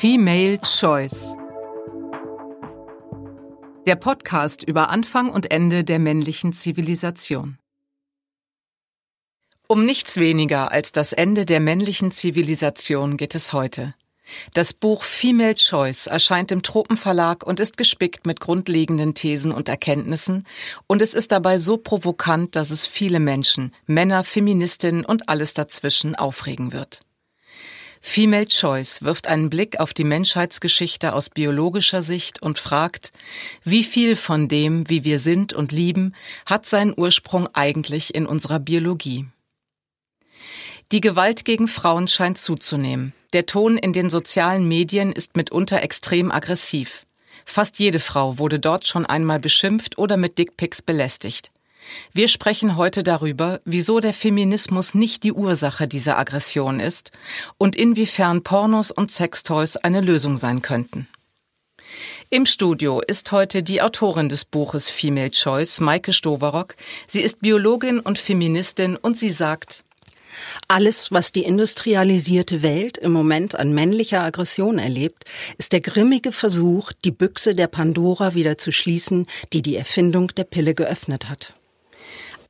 Female Choice. Der Podcast über Anfang und Ende der männlichen Zivilisation. Um nichts weniger als das Ende der männlichen Zivilisation geht es heute. Das Buch Female Choice erscheint im Tropenverlag und ist gespickt mit grundlegenden Thesen und Erkenntnissen und es ist dabei so provokant, dass es viele Menschen, Männer, Feministinnen und alles dazwischen aufregen wird. Female Choice wirft einen Blick auf die Menschheitsgeschichte aus biologischer Sicht und fragt, wie viel von dem, wie wir sind und lieben, hat seinen Ursprung eigentlich in unserer Biologie. Die Gewalt gegen Frauen scheint zuzunehmen. Der Ton in den sozialen Medien ist mitunter extrem aggressiv. Fast jede Frau wurde dort schon einmal beschimpft oder mit Dickpics belästigt. Wir sprechen heute darüber, wieso der Feminismus nicht die Ursache dieser Aggression ist und inwiefern Pornos und Sextoys eine Lösung sein könnten. Im Studio ist heute die Autorin des Buches Female Choice, Maike Stoverock. Sie ist Biologin und Feministin und sie sagt, alles, was die industrialisierte Welt im Moment an männlicher Aggression erlebt, ist der grimmige Versuch, die Büchse der Pandora wieder zu schließen, die die Erfindung der Pille geöffnet hat.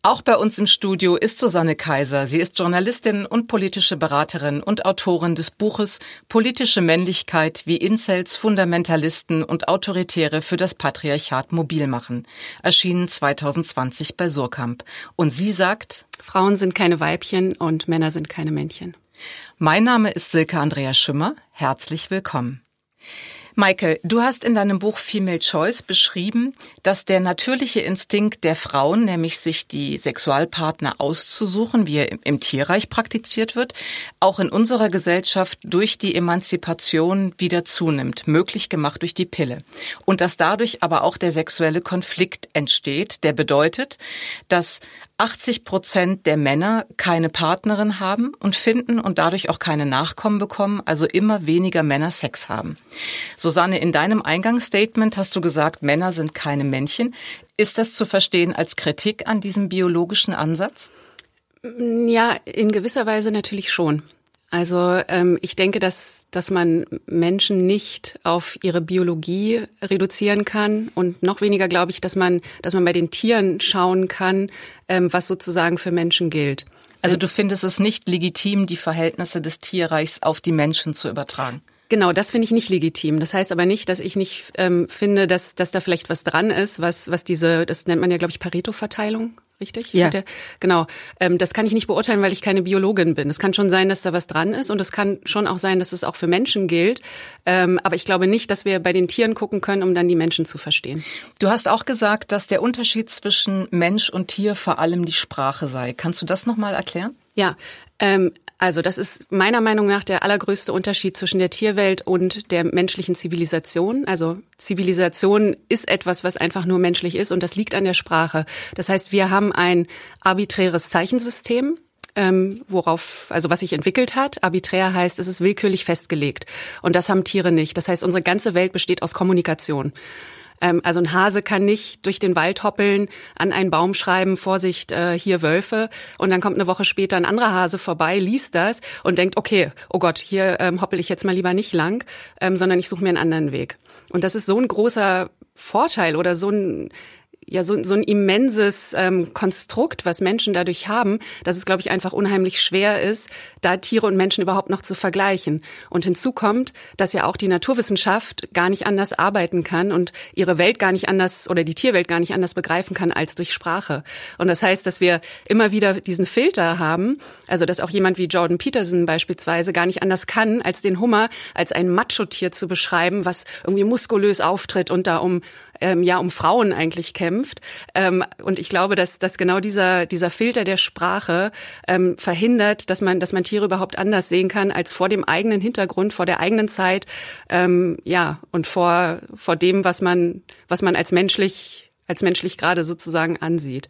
Auch bei uns im Studio ist Susanne Kaiser. Sie ist Journalistin und politische Beraterin und Autorin des Buches Politische Männlichkeit, wie Incels, Fundamentalisten und Autoritäre für das Patriarchat mobil machen, erschienen 2020 bei Surkamp. Und sie sagt, Frauen sind keine Weibchen und Männer sind keine Männchen. Mein Name ist Silke Andrea Schümmer. Herzlich willkommen. Maike, du hast in deinem Buch Female Choice beschrieben, dass der natürliche Instinkt der Frauen, nämlich sich die Sexualpartner auszusuchen, wie er im Tierreich praktiziert wird, auch in unserer Gesellschaft durch die Emanzipation wieder zunimmt, möglich gemacht durch die Pille. Und dass dadurch aber auch der sexuelle Konflikt entsteht, der bedeutet, dass 80 Prozent der Männer keine Partnerin haben und finden und dadurch auch keine Nachkommen bekommen, also immer weniger Männer Sex haben. Susanne, in deinem Eingangsstatement hast du gesagt, Männer sind keine Männchen. Ist das zu verstehen als Kritik an diesem biologischen Ansatz? Ja, in gewisser Weise natürlich schon. Also ähm, ich denke, dass, dass man Menschen nicht auf ihre Biologie reduzieren kann und noch weniger glaube ich, dass man, dass man bei den Tieren schauen kann, ähm, was sozusagen für Menschen gilt. Also du findest es nicht legitim, die Verhältnisse des Tierreichs auf die Menschen zu übertragen? Genau, das finde ich nicht legitim. Das heißt aber nicht, dass ich nicht ähm, finde, dass, dass da vielleicht was dran ist, was, was diese, das nennt man ja, glaube ich, Pareto-Verteilung richtig? Ja. Der, genau. Ähm, das kann ich nicht beurteilen, weil ich keine Biologin bin. Es kann schon sein, dass da was dran ist und es kann schon auch sein, dass es auch für Menschen gilt. Ähm, aber ich glaube nicht, dass wir bei den Tieren gucken können, um dann die Menschen zu verstehen. Du hast auch gesagt, dass der Unterschied zwischen Mensch und Tier vor allem die Sprache sei. Kannst du das nochmal erklären? Ja, ähm, also das ist meiner Meinung nach der allergrößte Unterschied zwischen der Tierwelt und der menschlichen Zivilisation. Also Zivilisation ist etwas, was einfach nur menschlich ist und das liegt an der Sprache. Das heißt, wir haben ein arbiträres Zeichensystem, ähm, worauf, also was sich entwickelt hat. Arbiträr heißt, es ist willkürlich festgelegt. Und das haben Tiere nicht. Das heißt, unsere ganze Welt besteht aus Kommunikation. Ähm, also ein Hase kann nicht durch den Wald hoppeln, an einen Baum schreiben, Vorsicht, äh, hier Wölfe. Und dann kommt eine Woche später ein anderer Hase vorbei, liest das und denkt, okay, oh Gott, hier ähm, hoppel ich jetzt mal lieber nicht lang, ähm, sondern ich suche mir einen anderen Weg. Und das ist so ein großer Vorteil oder so ein ja so, so ein immenses ähm, Konstrukt, was Menschen dadurch haben, dass es, glaube ich, einfach unheimlich schwer ist, da Tiere und Menschen überhaupt noch zu vergleichen. Und hinzu kommt, dass ja auch die Naturwissenschaft gar nicht anders arbeiten kann und ihre Welt gar nicht anders oder die Tierwelt gar nicht anders begreifen kann als durch Sprache. Und das heißt, dass wir immer wieder diesen Filter haben, also dass auch jemand wie Jordan Peterson beispielsweise gar nicht anders kann, als den Hummer als ein Macho-Tier zu beschreiben, was irgendwie muskulös auftritt und da um ähm, ja um Frauen eigentlich kämpft. Ähm, und ich glaube, dass, dass genau dieser, dieser Filter der Sprache ähm, verhindert, dass man, dass man Tiere überhaupt anders sehen kann als vor dem eigenen Hintergrund, vor der eigenen Zeit, ähm, ja, und vor, vor dem, was man, was man als menschlich, als menschlich gerade sozusagen ansieht.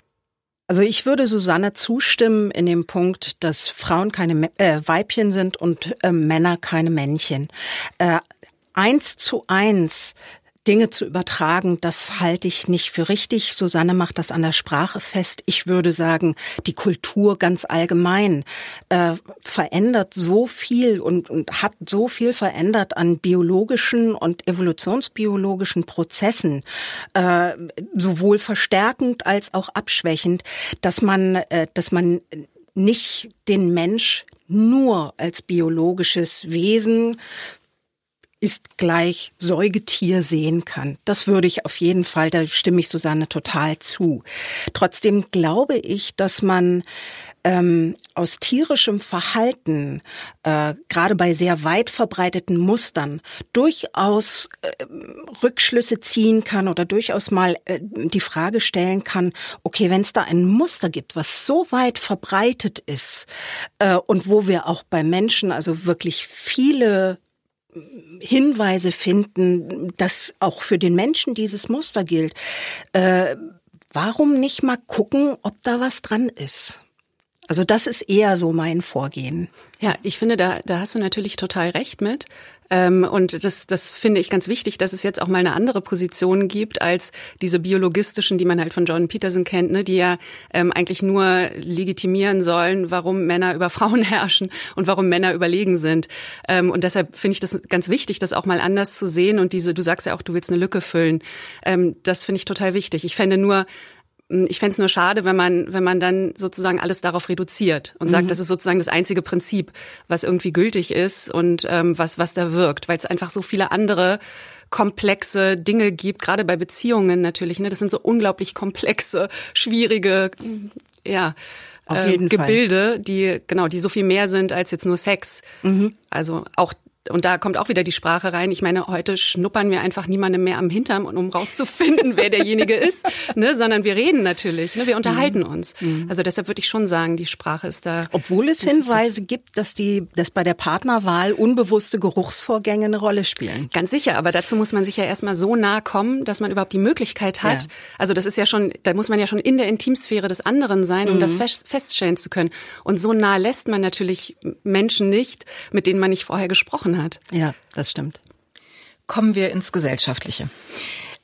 Also ich würde Susanne zustimmen in dem Punkt, dass Frauen keine äh, Weibchen sind und äh, Männer keine Männchen. Äh, eins zu eins Dinge zu übertragen, das halte ich nicht für richtig. Susanne macht das an der Sprache fest. Ich würde sagen, die Kultur ganz allgemein äh, verändert so viel und, und hat so viel verändert an biologischen und evolutionsbiologischen Prozessen, äh, sowohl verstärkend als auch abschwächend, dass man, äh, dass man nicht den Mensch nur als biologisches Wesen ist gleich Säugetier sehen kann. Das würde ich auf jeden Fall, da stimme ich Susanne total zu. Trotzdem glaube ich, dass man ähm, aus tierischem Verhalten, äh, gerade bei sehr weit verbreiteten Mustern, durchaus äh, Rückschlüsse ziehen kann oder durchaus mal äh, die Frage stellen kann, okay, wenn es da ein Muster gibt, was so weit verbreitet ist äh, und wo wir auch bei Menschen also wirklich viele Hinweise finden, dass auch für den Menschen dieses Muster gilt. Äh, warum nicht mal gucken, ob da was dran ist? Also das ist eher so mein Vorgehen. Ja, ich finde, da, da hast du natürlich total recht mit. Ähm, und das, das finde ich ganz wichtig, dass es jetzt auch mal eine andere Position gibt als diese biologistischen, die man halt von John Peterson kennt, ne, die ja ähm, eigentlich nur legitimieren sollen, warum Männer über Frauen herrschen und warum Männer überlegen sind. Ähm, und deshalb finde ich das ganz wichtig, das auch mal anders zu sehen und diese, du sagst ja auch, du willst eine Lücke füllen. Ähm, das finde ich total wichtig. Ich fände nur, ich fände es nur schade, wenn man, wenn man dann sozusagen alles darauf reduziert und sagt, mhm. das ist sozusagen das einzige Prinzip, was irgendwie gültig ist und ähm, was, was da wirkt, weil es einfach so viele andere komplexe Dinge gibt, gerade bei Beziehungen natürlich. Ne? Das sind so unglaublich komplexe, schwierige, ja, äh, Gebilde, Fall. die genau, die so viel mehr sind als jetzt nur Sex. Mhm. Also auch und da kommt auch wieder die Sprache rein. Ich meine, heute schnuppern wir einfach niemandem mehr am Hintern, um rauszufinden, wer derjenige ist, ne? sondern wir reden natürlich, ne? wir unterhalten mhm. uns. Mhm. Also deshalb würde ich schon sagen, die Sprache ist da. Obwohl es Hinweise wichtig. gibt, dass die, dass bei der Partnerwahl unbewusste Geruchsvorgänge eine Rolle spielen. Ganz sicher, aber dazu muss man sich ja erstmal so nah kommen, dass man überhaupt die Möglichkeit hat. Ja. Also das ist ja schon, da muss man ja schon in der Intimsphäre des anderen sein, um mhm. das fest, feststellen zu können. Und so nah lässt man natürlich Menschen nicht, mit denen man nicht vorher gesprochen hat hat. Ja, das stimmt. Kommen wir ins Gesellschaftliche.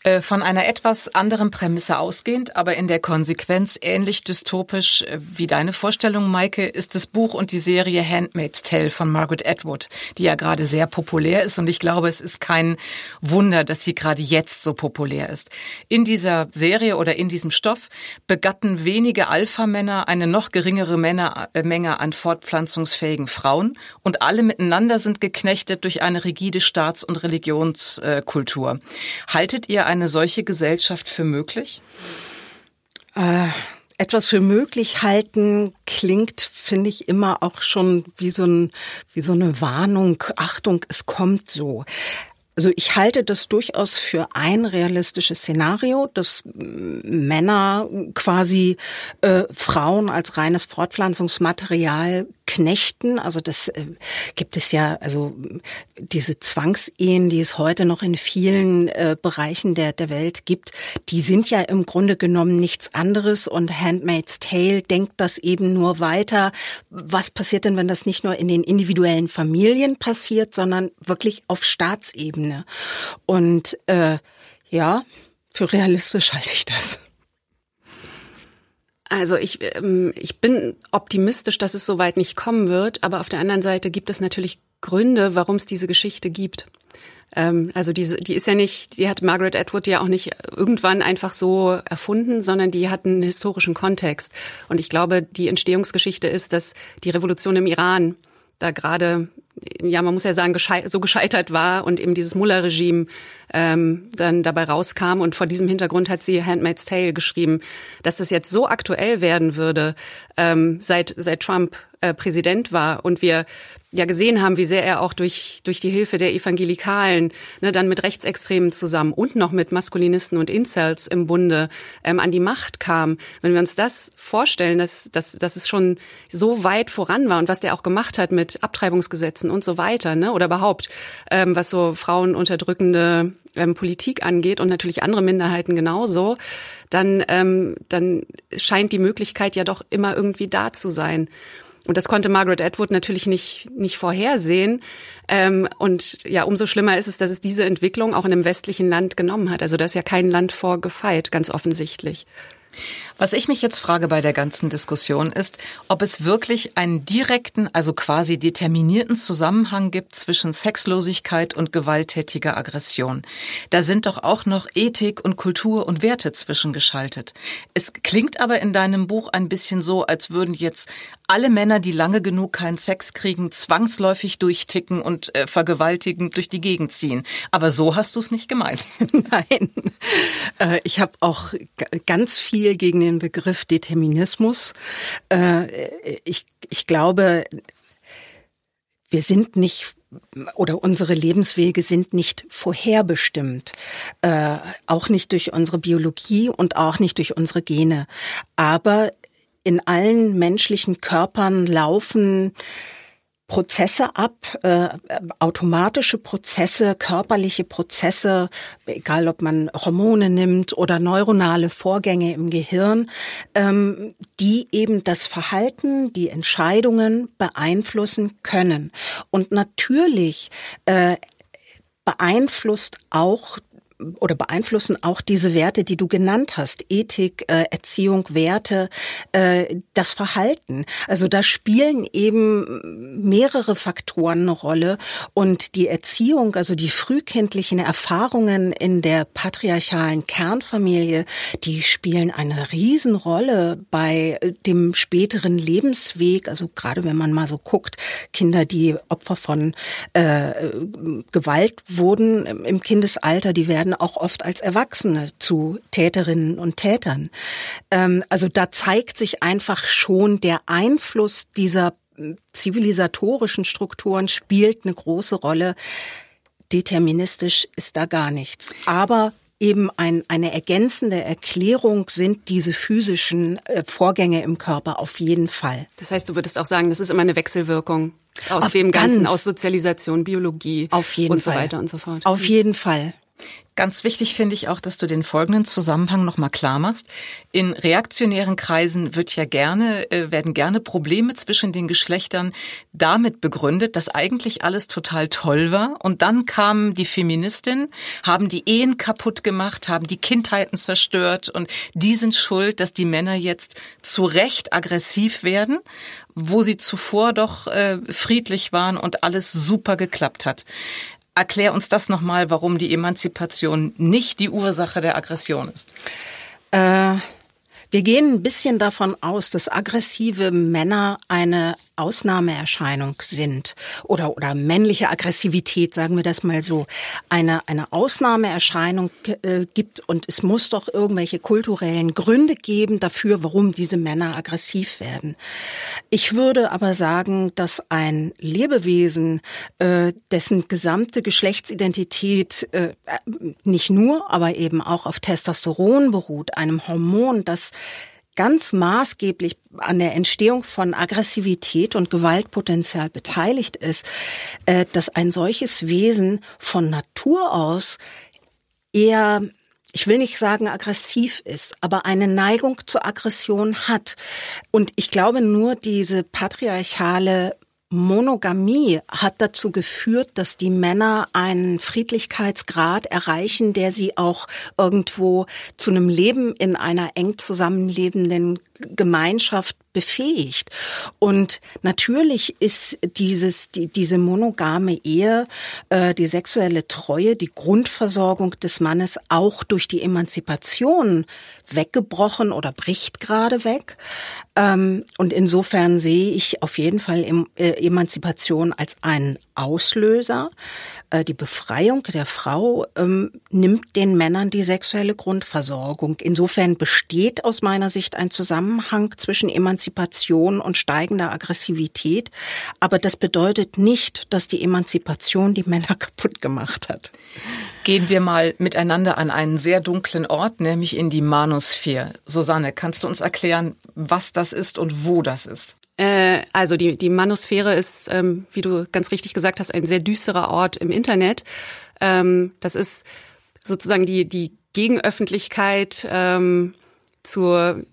Äh, von einer etwas anderen Prämisse ausgehend, aber in der Konsequenz ähnlich dystopisch äh, wie deine Vorstellung, Maike, ist das Buch und die Serie Handmaid's Tale von Margaret Atwood, die ja gerade sehr populär ist und ich glaube, es ist kein Wunder, dass sie gerade jetzt so populär ist. In dieser Serie oder in diesem Stoff begatten wenige Alpha-Männer eine noch geringere Männer, äh, Menge an fortpflanzungsfähigen Frauen und alle miteinander sind geknechtet durch eine rigide Staats- und Religionskultur. Haltet ihr eine solche Gesellschaft für möglich? Äh, etwas für möglich halten klingt, finde ich, immer auch schon wie so, ein, wie so eine Warnung. Achtung, es kommt so. Also ich halte das durchaus für ein realistisches Szenario, dass Männer quasi äh, Frauen als reines Fortpflanzungsmaterial knechten. Also das äh, gibt es ja, also diese Zwangsehen, die es heute noch in vielen äh, Bereichen der, der Welt gibt, die sind ja im Grunde genommen nichts anderes. Und Handmaid's Tale denkt das eben nur weiter. Was passiert denn, wenn das nicht nur in den individuellen Familien passiert, sondern wirklich auf Staatsebene? Ebene. Und äh, ja, für realistisch halte ich das. Also ich, ähm, ich bin optimistisch, dass es soweit nicht kommen wird, aber auf der anderen Seite gibt es natürlich Gründe, warum es diese Geschichte gibt. Ähm, also diese, die ist ja nicht, die hat Margaret Atwood ja auch nicht irgendwann einfach so erfunden, sondern die hat einen historischen Kontext. Und ich glaube, die Entstehungsgeschichte ist, dass die Revolution im Iran da gerade ja, man muss ja sagen, gescheit, so gescheitert war und eben dieses Mullah-Regime ähm, dann dabei rauskam. Und vor diesem Hintergrund hat sie Handmaid's Tale geschrieben, dass das jetzt so aktuell werden würde, ähm, seit, seit Trump äh, Präsident war und wir ja gesehen haben, wie sehr er auch durch, durch die Hilfe der Evangelikalen, ne, dann mit Rechtsextremen zusammen und noch mit Maskulinisten und Incels im Bunde ähm, an die Macht kam. Wenn wir uns das vorstellen, dass, dass, dass es schon so weit voran war und was der auch gemacht hat mit Abtreibungsgesetzen und so weiter, ne, oder überhaupt, ähm, was so frauenunterdrückende ähm, Politik angeht und natürlich andere Minderheiten genauso, dann, ähm, dann scheint die Möglichkeit ja doch immer irgendwie da zu sein. Und das konnte Margaret Atwood natürlich nicht, nicht vorhersehen. Ähm, und ja, umso schlimmer ist es, dass es diese Entwicklung auch in einem westlichen Land genommen hat. Also da ist ja kein Land vorgefeit, ganz offensichtlich. Was ich mich jetzt frage bei der ganzen Diskussion ist, ob es wirklich einen direkten, also quasi determinierten Zusammenhang gibt zwischen Sexlosigkeit und gewalttätiger Aggression. Da sind doch auch noch Ethik und Kultur und Werte zwischengeschaltet. Es klingt aber in deinem Buch ein bisschen so, als würden jetzt alle Männer, die lange genug keinen Sex kriegen, zwangsläufig durchticken und äh, vergewaltigen durch die Gegend ziehen. Aber so hast du es nicht gemeint. Nein, äh, ich habe auch ganz viel gegen den Begriff Determinismus. Äh, ich, ich glaube, wir sind nicht oder unsere Lebenswege sind nicht vorherbestimmt, äh, auch nicht durch unsere Biologie und auch nicht durch unsere Gene. Aber in allen menschlichen Körpern laufen Prozesse ab, äh, automatische Prozesse, körperliche Prozesse, egal ob man Hormone nimmt oder neuronale Vorgänge im Gehirn, ähm, die eben das Verhalten, die Entscheidungen beeinflussen können. Und natürlich äh, beeinflusst auch oder beeinflussen auch diese Werte, die du genannt hast, Ethik, äh, Erziehung, Werte, äh, das Verhalten. Also da spielen eben mehrere Faktoren eine Rolle und die Erziehung, also die frühkindlichen Erfahrungen in der patriarchalen Kernfamilie, die spielen eine Riesenrolle bei dem späteren Lebensweg. Also gerade wenn man mal so guckt, Kinder, die Opfer von äh, Gewalt wurden im Kindesalter, die werden auch oft als Erwachsene zu Täterinnen und Tätern. Ähm, also da zeigt sich einfach schon der Einfluss dieser hm, zivilisatorischen Strukturen spielt eine große Rolle. Deterministisch ist da gar nichts. Aber eben ein, eine ergänzende Erklärung sind diese physischen äh, Vorgänge im Körper auf jeden Fall. Das heißt, du würdest auch sagen, das ist immer eine Wechselwirkung aus auf dem Ganzen, aus Sozialisation, Biologie auf jeden und Fall. so weiter und so fort. Auf jeden Fall. Ganz wichtig finde ich auch, dass du den folgenden Zusammenhang nochmal klar machst. In reaktionären Kreisen wird ja gerne, äh, werden gerne Probleme zwischen den Geschlechtern damit begründet, dass eigentlich alles total toll war. Und dann kamen die Feministinnen, haben die Ehen kaputt gemacht, haben die Kindheiten zerstört und die sind schuld, dass die Männer jetzt zu Recht aggressiv werden wo sie zuvor doch äh, friedlich waren und alles super geklappt hat. Erklär uns das nochmal, warum die Emanzipation nicht die Ursache der Aggression ist. Äh, wir gehen ein bisschen davon aus, dass aggressive Männer eine Ausnahmeerscheinung sind oder, oder männliche Aggressivität, sagen wir das mal so, eine, eine Ausnahmeerscheinung äh, gibt und es muss doch irgendwelche kulturellen Gründe geben dafür, warum diese Männer aggressiv werden. Ich würde aber sagen, dass ein Lebewesen, äh, dessen gesamte Geschlechtsidentität äh, nicht nur, aber eben auch auf Testosteron beruht, einem Hormon, das ganz maßgeblich an der Entstehung von Aggressivität und Gewaltpotenzial beteiligt ist, äh, dass ein solches Wesen von Natur aus eher ich will nicht sagen aggressiv ist, aber eine Neigung zur Aggression hat. Und ich glaube nur diese patriarchale Monogamie hat dazu geführt, dass die Männer einen Friedlichkeitsgrad erreichen, der sie auch irgendwo zu einem Leben in einer eng zusammenlebenden Gemeinschaft befähigt. Und natürlich ist dieses, die, diese monogame Ehe, äh, die sexuelle Treue, die Grundversorgung des Mannes auch durch die Emanzipation weggebrochen oder bricht gerade weg. Ähm, und insofern sehe ich auf jeden Fall äh, Emanzipation als einen Auslöser. Äh, die Befreiung der Frau ähm, nimmt den Männern die sexuelle Grundversorgung. Insofern besteht aus meiner Sicht ein Zusammenhang zwischen Emanzipation und steigender Aggressivität. Aber das bedeutet nicht, dass die Emanzipation die Männer kaputt gemacht hat. Gehen wir mal miteinander an einen sehr dunklen Ort, nämlich in die Manosphäre. Susanne, kannst du uns erklären, was das ist und wo das ist? Äh, also die, die Manosphäre ist, ähm, wie du ganz richtig gesagt hast, ein sehr düsterer Ort im Internet. Ähm, das ist sozusagen die, die Gegenöffentlichkeit ähm, zur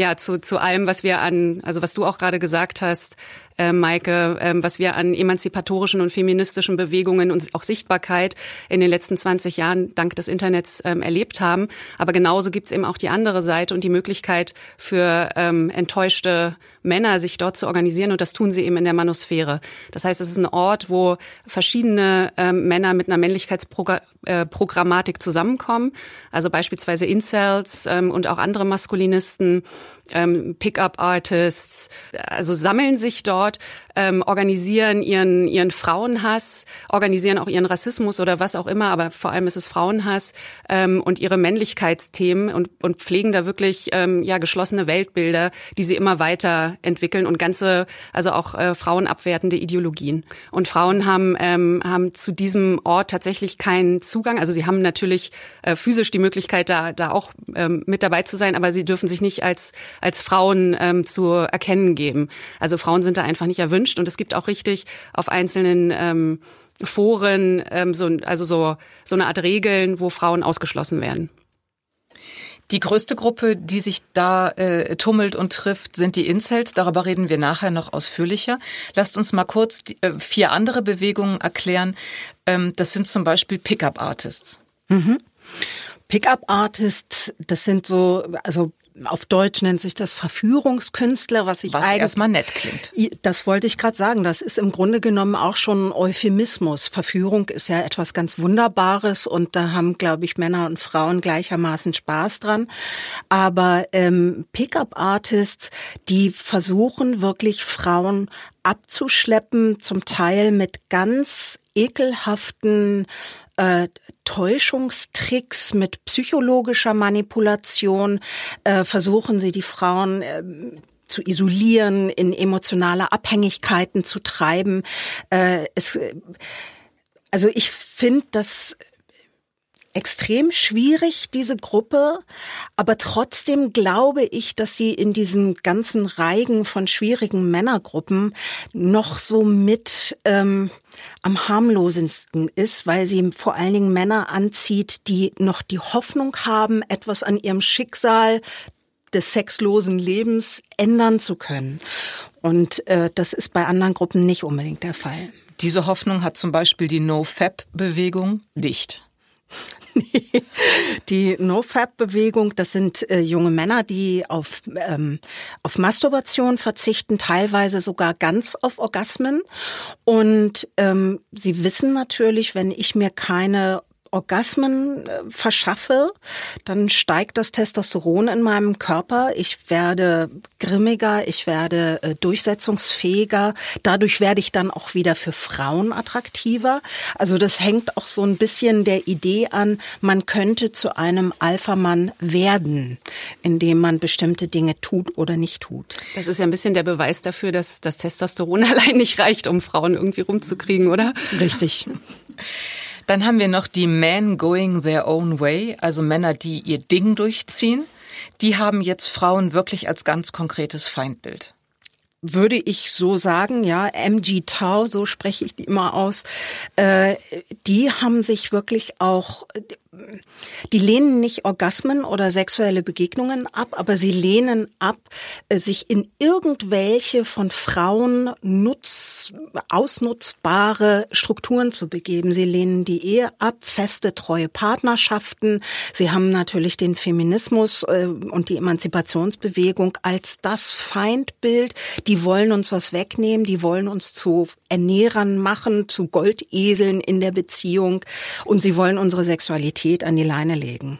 ja, zu, zu allem, was wir an, also was du auch gerade gesagt hast, äh, Maike, äh, was wir an emanzipatorischen und feministischen Bewegungen und auch Sichtbarkeit in den letzten 20 Jahren dank des Internets ähm, erlebt haben. Aber genauso gibt's eben auch die andere Seite und die Möglichkeit für ähm, enttäuschte Männer, sich dort zu organisieren. Und das tun sie eben in der Manosphäre. Das heißt, es ist ein Ort, wo verschiedene ähm, Männer mit einer Männlichkeitsprogrammatik äh, zusammenkommen. Also beispielsweise Incels ähm, und auch andere Maskulinisten ähm, Pickup-Artists, also sammeln sich dort, ähm, organisieren ihren, ihren Frauenhass, organisieren auch ihren Rassismus oder was auch immer, aber vor allem ist es Frauenhass ähm, und ihre Männlichkeitsthemen und, und pflegen da wirklich ähm, ja geschlossene Weltbilder, die sie immer weiter entwickeln und ganze, also auch äh, frauenabwertende Ideologien. Und Frauen haben, ähm, haben zu diesem Ort tatsächlich keinen Zugang. Also sie haben natürlich äh, physisch die Möglichkeit, da, da auch ähm, mit dabei zu sein, aber sie dürfen sich nicht als als Frauen ähm, zu erkennen geben. Also Frauen sind da einfach nicht erwünscht und es gibt auch richtig auf einzelnen ähm, Foren ähm, so, also so, so eine Art Regeln, wo Frauen ausgeschlossen werden. Die größte Gruppe, die sich da äh, tummelt und trifft, sind die Incels. Darüber reden wir nachher noch ausführlicher. Lasst uns mal kurz die, äh, vier andere Bewegungen erklären. Ähm, das sind zum Beispiel Pickup-Artists. Mhm. Pickup-Artists, das sind so, also auf Deutsch nennt sich das Verführungskünstler, was ich was eigentlich erstmal nett klingt. Das wollte ich gerade sagen. Das ist im Grunde genommen auch schon ein Euphemismus. Verführung ist ja etwas ganz Wunderbares und da haben, glaube ich, Männer und Frauen gleichermaßen Spaß dran. Aber ähm, Pickup-Artists, die versuchen wirklich Frauen abzuschleppen, zum Teil mit ganz ekelhaften äh, Täuschungstricks, mit psychologischer Manipulation äh, versuchen sie die Frauen äh, zu isolieren, in emotionale Abhängigkeiten zu treiben. Äh, es, also ich finde das extrem schwierig, diese Gruppe, aber trotzdem glaube ich, dass sie in diesen ganzen Reigen von schwierigen Männergruppen noch so mit ähm, am harmlosesten ist, weil sie vor allen Dingen Männer anzieht, die noch die Hoffnung haben, etwas an ihrem Schicksal des sexlosen Lebens ändern zu können. Und äh, das ist bei anderen Gruppen nicht unbedingt der Fall. Diese Hoffnung hat zum Beispiel die No-Fab-Bewegung nicht. Die No-Fab-Bewegung, das sind äh, junge Männer, die auf, ähm, auf Masturbation verzichten, teilweise sogar ganz auf Orgasmen. Und ähm, sie wissen natürlich, wenn ich mir keine Orgasmen äh, verschaffe, dann steigt das Testosteron in meinem Körper. Ich werde grimmiger, ich werde äh, durchsetzungsfähiger. Dadurch werde ich dann auch wieder für Frauen attraktiver. Also das hängt auch so ein bisschen der Idee an, man könnte zu einem Alpha-Mann werden, indem man bestimmte Dinge tut oder nicht tut. Das ist ja ein bisschen der Beweis dafür, dass das Testosteron allein nicht reicht, um Frauen irgendwie rumzukriegen, oder? Richtig. Dann haben wir noch die Men Going Their Own Way, also Männer, die ihr Ding durchziehen. Die haben jetzt Frauen wirklich als ganz konkretes Feindbild. Würde ich so sagen, ja, MG Tau, so spreche ich die immer aus, äh, die haben sich wirklich auch, die lehnen nicht Orgasmen oder sexuelle Begegnungen ab, aber sie lehnen ab, äh, sich in irgendwelche von Frauen nutz, ausnutzbare Strukturen zu begeben. Sie lehnen die Ehe ab, feste, treue Partnerschaften. Sie haben natürlich den Feminismus äh, und die Emanzipationsbewegung als das Feindbild. Die wollen uns was wegnehmen, die wollen uns zu Ernährern machen, zu Goldeseln in der Beziehung und sie wollen unsere Sexualität Sexualität an die Leine legen.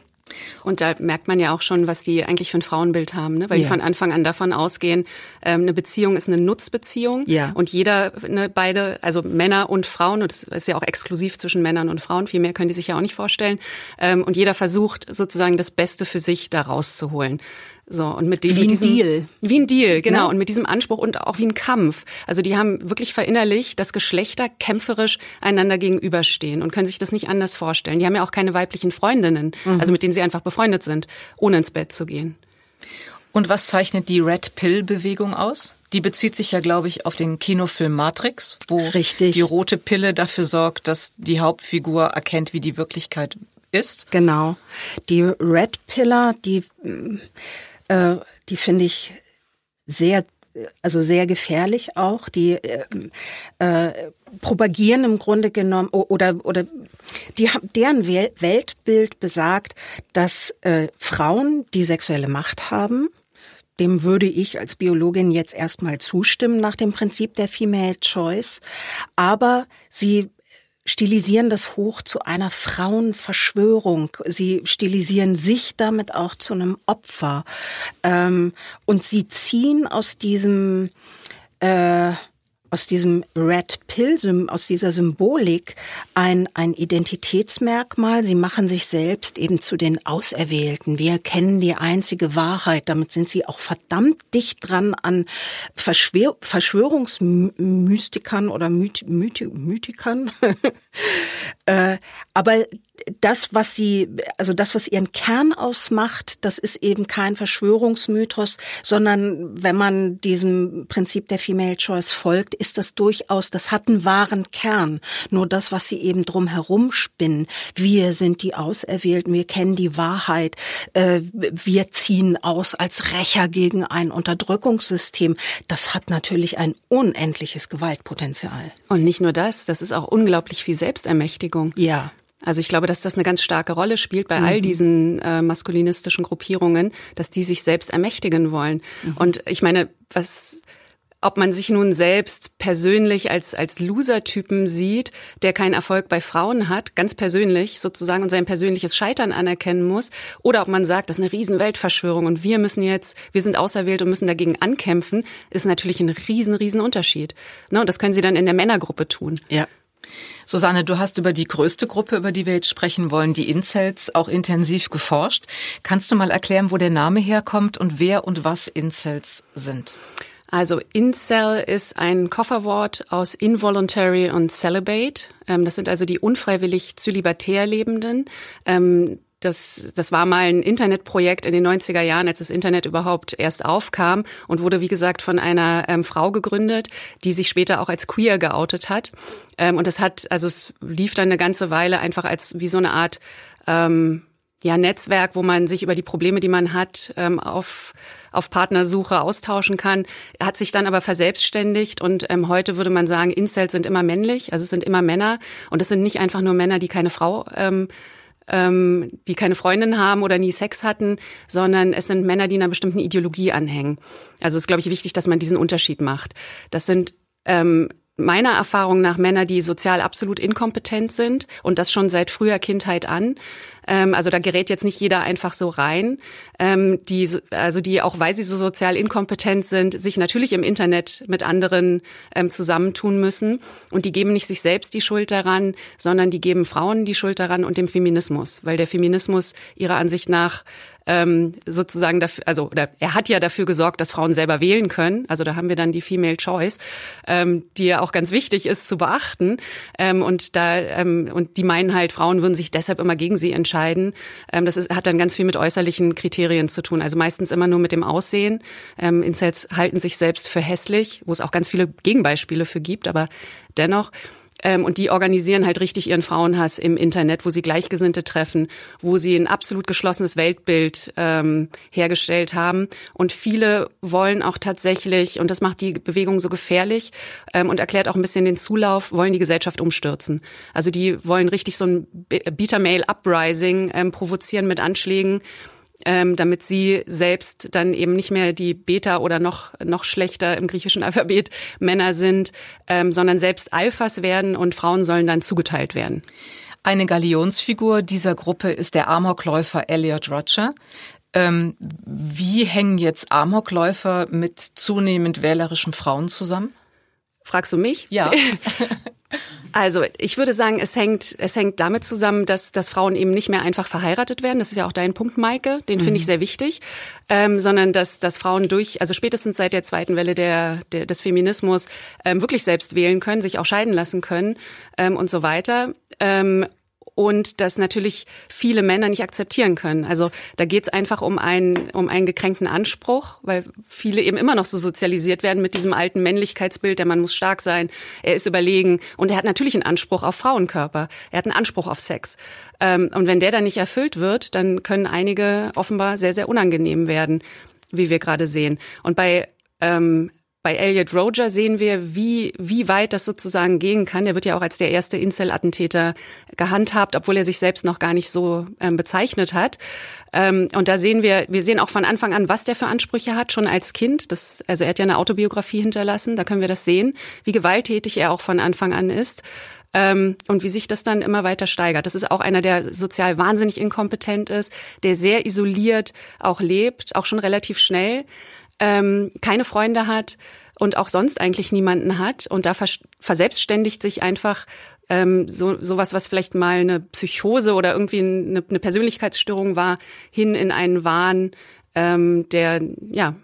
Und da merkt man ja auch schon, was die eigentlich für ein Frauenbild haben, ne? weil ja. die von Anfang an davon ausgehen, ähm, eine Beziehung ist eine Nutzbeziehung ja. und jeder, ne, beide, also Männer und Frauen, und das ist ja auch exklusiv zwischen Männern und Frauen, viel mehr können die sich ja auch nicht vorstellen, ähm, und jeder versucht sozusagen das Beste für sich da rauszuholen. So, und mit dem, wie mit diesem, ein Deal. Wie ein Deal, genau. Ja. Und mit diesem Anspruch und auch wie ein Kampf. Also die haben wirklich verinnerlicht, dass Geschlechter kämpferisch einander gegenüberstehen und können sich das nicht anders vorstellen. Die haben ja auch keine weiblichen Freundinnen, mhm. also mit denen sie einfach befreundet sind, ohne ins Bett zu gehen. Und was zeichnet die Red Pill Bewegung aus? Die bezieht sich ja, glaube ich, auf den Kinofilm Matrix, wo Richtig. die rote Pille dafür sorgt, dass die Hauptfigur erkennt, wie die Wirklichkeit ist. Genau. Die Red Pillar, die äh, die finde ich sehr also sehr gefährlich auch. Die äh, äh, propagieren im Grunde genommen oder oder die deren Weltbild besagt, dass äh, Frauen die sexuelle Macht haben. Dem würde ich als Biologin jetzt erstmal zustimmen nach dem Prinzip der Female Choice. Aber sie stilisieren das hoch zu einer Frauenverschwörung. Sie stilisieren sich damit auch zu einem Opfer. Ähm, und sie ziehen aus diesem äh, aus diesem Red Pill, aus dieser Symbolik ein, ein Identitätsmerkmal. Sie machen sich selbst eben zu den Auserwählten. Wir kennen die einzige Wahrheit. Damit sind sie auch verdammt dicht dran an Verschwör Verschwörungsmystikern oder Myth Myth Mythikern. äh, aber das, was sie, also das, was ihren Kern ausmacht, das ist eben kein Verschwörungsmythos, sondern wenn man diesem Prinzip der Female Choice folgt, ist das durchaus, das hat einen wahren Kern. Nur das, was sie eben drum herum spinnen, wir sind die Auserwählten, wir kennen die Wahrheit, äh, wir ziehen aus als Rächer gegen ein Unterdrückungssystem, das hat natürlich ein unendliches Gewaltpotenzial. Und nicht nur das, das ist auch unglaublich viel Selbstermächtigung. Ja. Also ich glaube, dass das eine ganz starke Rolle spielt bei mhm. all diesen äh, maskulinistischen Gruppierungen, dass die sich selbst ermächtigen wollen. Mhm. Und ich meine, was ob man sich nun selbst persönlich als, als Loser-Typen sieht, der keinen Erfolg bei Frauen hat, ganz persönlich sozusagen und sein persönliches Scheitern anerkennen muss, oder ob man sagt, das ist eine riesen Weltverschwörung und wir müssen jetzt, wir sind auserwählt und müssen dagegen ankämpfen, ist natürlich ein riesen, riesen Unterschied. Ne? Und das können sie dann in der Männergruppe tun. Ja. Susanne, du hast über die größte Gruppe, über die wir jetzt sprechen wollen, die Incels, auch intensiv geforscht. Kannst du mal erklären, wo der Name herkommt und wer und was Incels sind? Also Incel ist ein Kofferwort aus involuntary und celibate. Ähm, das sind also die unfreiwillig zölibatär Lebenden. Das, das war mal ein Internetprojekt in den 90er Jahren, als das Internet überhaupt erst aufkam und wurde, wie gesagt, von einer ähm, Frau gegründet, die sich später auch als queer geoutet hat. Ähm, und das hat, also es lief dann eine ganze Weile einfach als wie so eine Art ähm, ja, Netzwerk, wo man sich über die Probleme, die man hat, ähm, auf auf Partnersuche austauschen kann, hat sich dann aber verselbstständigt und ähm, heute würde man sagen, Incels sind immer männlich, also es sind immer Männer und es sind nicht einfach nur Männer, die keine Frau ähm, ähm, die keine Freundin haben oder nie Sex hatten, sondern es sind Männer, die einer bestimmten Ideologie anhängen. Also es ist, glaube ich, wichtig, dass man diesen Unterschied macht. Das sind ähm, meiner Erfahrung nach Männer, die sozial absolut inkompetent sind und das schon seit früher Kindheit an. Ähm, also da gerät jetzt nicht jeder einfach so rein. Ähm, die, also die auch, weil sie so sozial inkompetent sind, sich natürlich im Internet mit anderen ähm, zusammentun müssen. Und die geben nicht sich selbst die Schuld daran, sondern die geben Frauen die Schuld daran und dem Feminismus, weil der Feminismus ihrer Ansicht nach ähm, sozusagen dafür, also oder er hat ja dafür gesorgt, dass Frauen selber wählen können. Also da haben wir dann die Female Choice, ähm, die ja auch ganz wichtig ist zu beachten. Ähm, und da ähm, und die meinen halt, Frauen würden sich deshalb immer gegen sie entscheiden. Ähm, das ist, hat dann ganz viel mit äußerlichen Kriterien zu tun. Also meistens immer nur mit dem Aussehen. Ähm, Incels halten sich selbst für hässlich, wo es auch ganz viele Gegenbeispiele für gibt, aber dennoch. Ähm, und die organisieren halt richtig ihren Frauenhass im Internet, wo sie Gleichgesinnte treffen, wo sie ein absolut geschlossenes Weltbild ähm, hergestellt haben. Und viele wollen auch tatsächlich, und das macht die Bewegung so gefährlich ähm, und erklärt auch ein bisschen den Zulauf, wollen die Gesellschaft umstürzen. Also die wollen richtig so ein Beta-Mail-Uprising ähm, provozieren mit Anschlägen ähm, damit sie selbst dann eben nicht mehr die Beta oder noch, noch schlechter im griechischen Alphabet Männer sind, ähm, sondern selbst Alphas werden und Frauen sollen dann zugeteilt werden. Eine Galionsfigur dieser Gruppe ist der Amokläufer Elliot Roger. Ähm, wie hängen jetzt Amokläufer mit zunehmend wählerischen Frauen zusammen? Fragst du mich? Ja. Also ich würde sagen, es hängt, es hängt damit zusammen, dass, dass Frauen eben nicht mehr einfach verheiratet werden. Das ist ja auch dein Punkt, Maike. Den mhm. finde ich mhm. sehr wichtig. Ähm, sondern dass, dass Frauen durch, also spätestens seit der zweiten Welle der, der, des Feminismus ähm, wirklich selbst wählen können, sich auch scheiden lassen können ähm, und so weiter. Ähm, und das natürlich viele Männer nicht akzeptieren können. Also da geht es einfach um einen, um einen gekränkten Anspruch, weil viele eben immer noch so sozialisiert werden mit diesem alten Männlichkeitsbild, der Mann muss stark sein, er ist überlegen und er hat natürlich einen Anspruch auf Frauenkörper, er hat einen Anspruch auf Sex. Ähm, und wenn der dann nicht erfüllt wird, dann können einige offenbar sehr, sehr unangenehm werden. wie wir gerade sehen. Und bei ähm, bei Elliot Roger sehen wir, wie, wie weit das sozusagen gehen kann. Der wird ja auch als der erste Incel-Attentäter gehandhabt, obwohl er sich selbst noch gar nicht so ähm, bezeichnet hat. Ähm, und da sehen wir, wir sehen auch von Anfang an, was der für Ansprüche hat, schon als Kind. Das, also er hat ja eine Autobiografie hinterlassen, da können wir das sehen, wie gewalttätig er auch von Anfang an ist. Ähm, und wie sich das dann immer weiter steigert. Das ist auch einer, der sozial wahnsinnig inkompetent ist, der sehr isoliert auch lebt, auch schon relativ schnell, ähm, keine Freunde hat und auch sonst eigentlich niemanden hat und da vers verselbstständigt sich einfach ähm, so sowas, was vielleicht mal eine Psychose oder irgendwie eine, eine Persönlichkeitsstörung war, hin in einen Wahn, ähm, der ja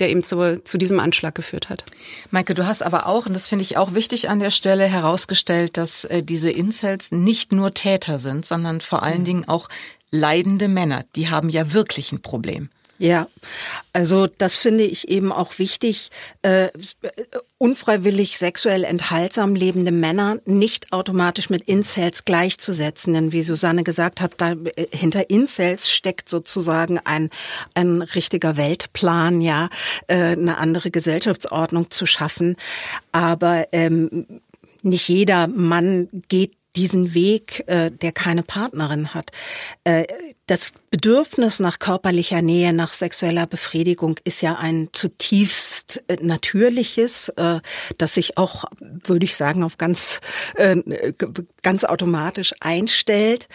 der eben zu, zu diesem Anschlag geführt hat. Maike, du hast aber auch, und das finde ich auch wichtig an der Stelle, herausgestellt, dass äh, diese Incels nicht nur Täter sind, sondern vor allen mhm. Dingen auch leidende Männer. Die haben ja wirklich ein Problem. Ja, also das finde ich eben auch wichtig, äh, unfreiwillig sexuell enthaltsam lebende Männer nicht automatisch mit Incels gleichzusetzen. Denn wie Susanne gesagt hat, da äh, hinter Incels steckt sozusagen ein, ein richtiger Weltplan, ja, äh, eine andere Gesellschaftsordnung zu schaffen. Aber ähm, nicht jeder Mann geht diesen Weg, äh, der keine Partnerin hat. Äh, das Bedürfnis nach körperlicher Nähe, nach sexueller Befriedigung ist ja ein zutiefst äh, natürliches, äh, das sich auch, würde ich sagen, auf ganz, äh, ganz automatisch einstellt.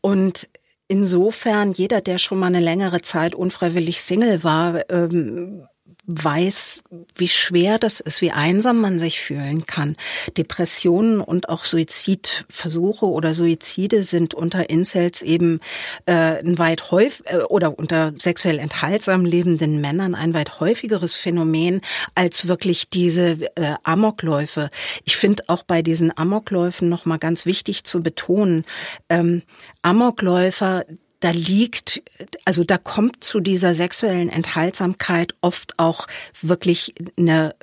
Und insofern, jeder, der schon mal eine längere Zeit unfreiwillig Single war, ähm, weiß, wie schwer das ist, wie einsam man sich fühlen kann. Depressionen und auch Suizidversuche oder Suizide sind unter Incels eben äh, ein weit häufig äh, oder unter sexuell enthaltsam lebenden Männern ein weit häufigeres Phänomen als wirklich diese äh, Amokläufe. Ich finde auch bei diesen Amokläufen noch mal ganz wichtig zu betonen, ähm, Amokläufer da liegt, also da kommt zu dieser sexuellen Enthaltsamkeit oft auch wirklich eine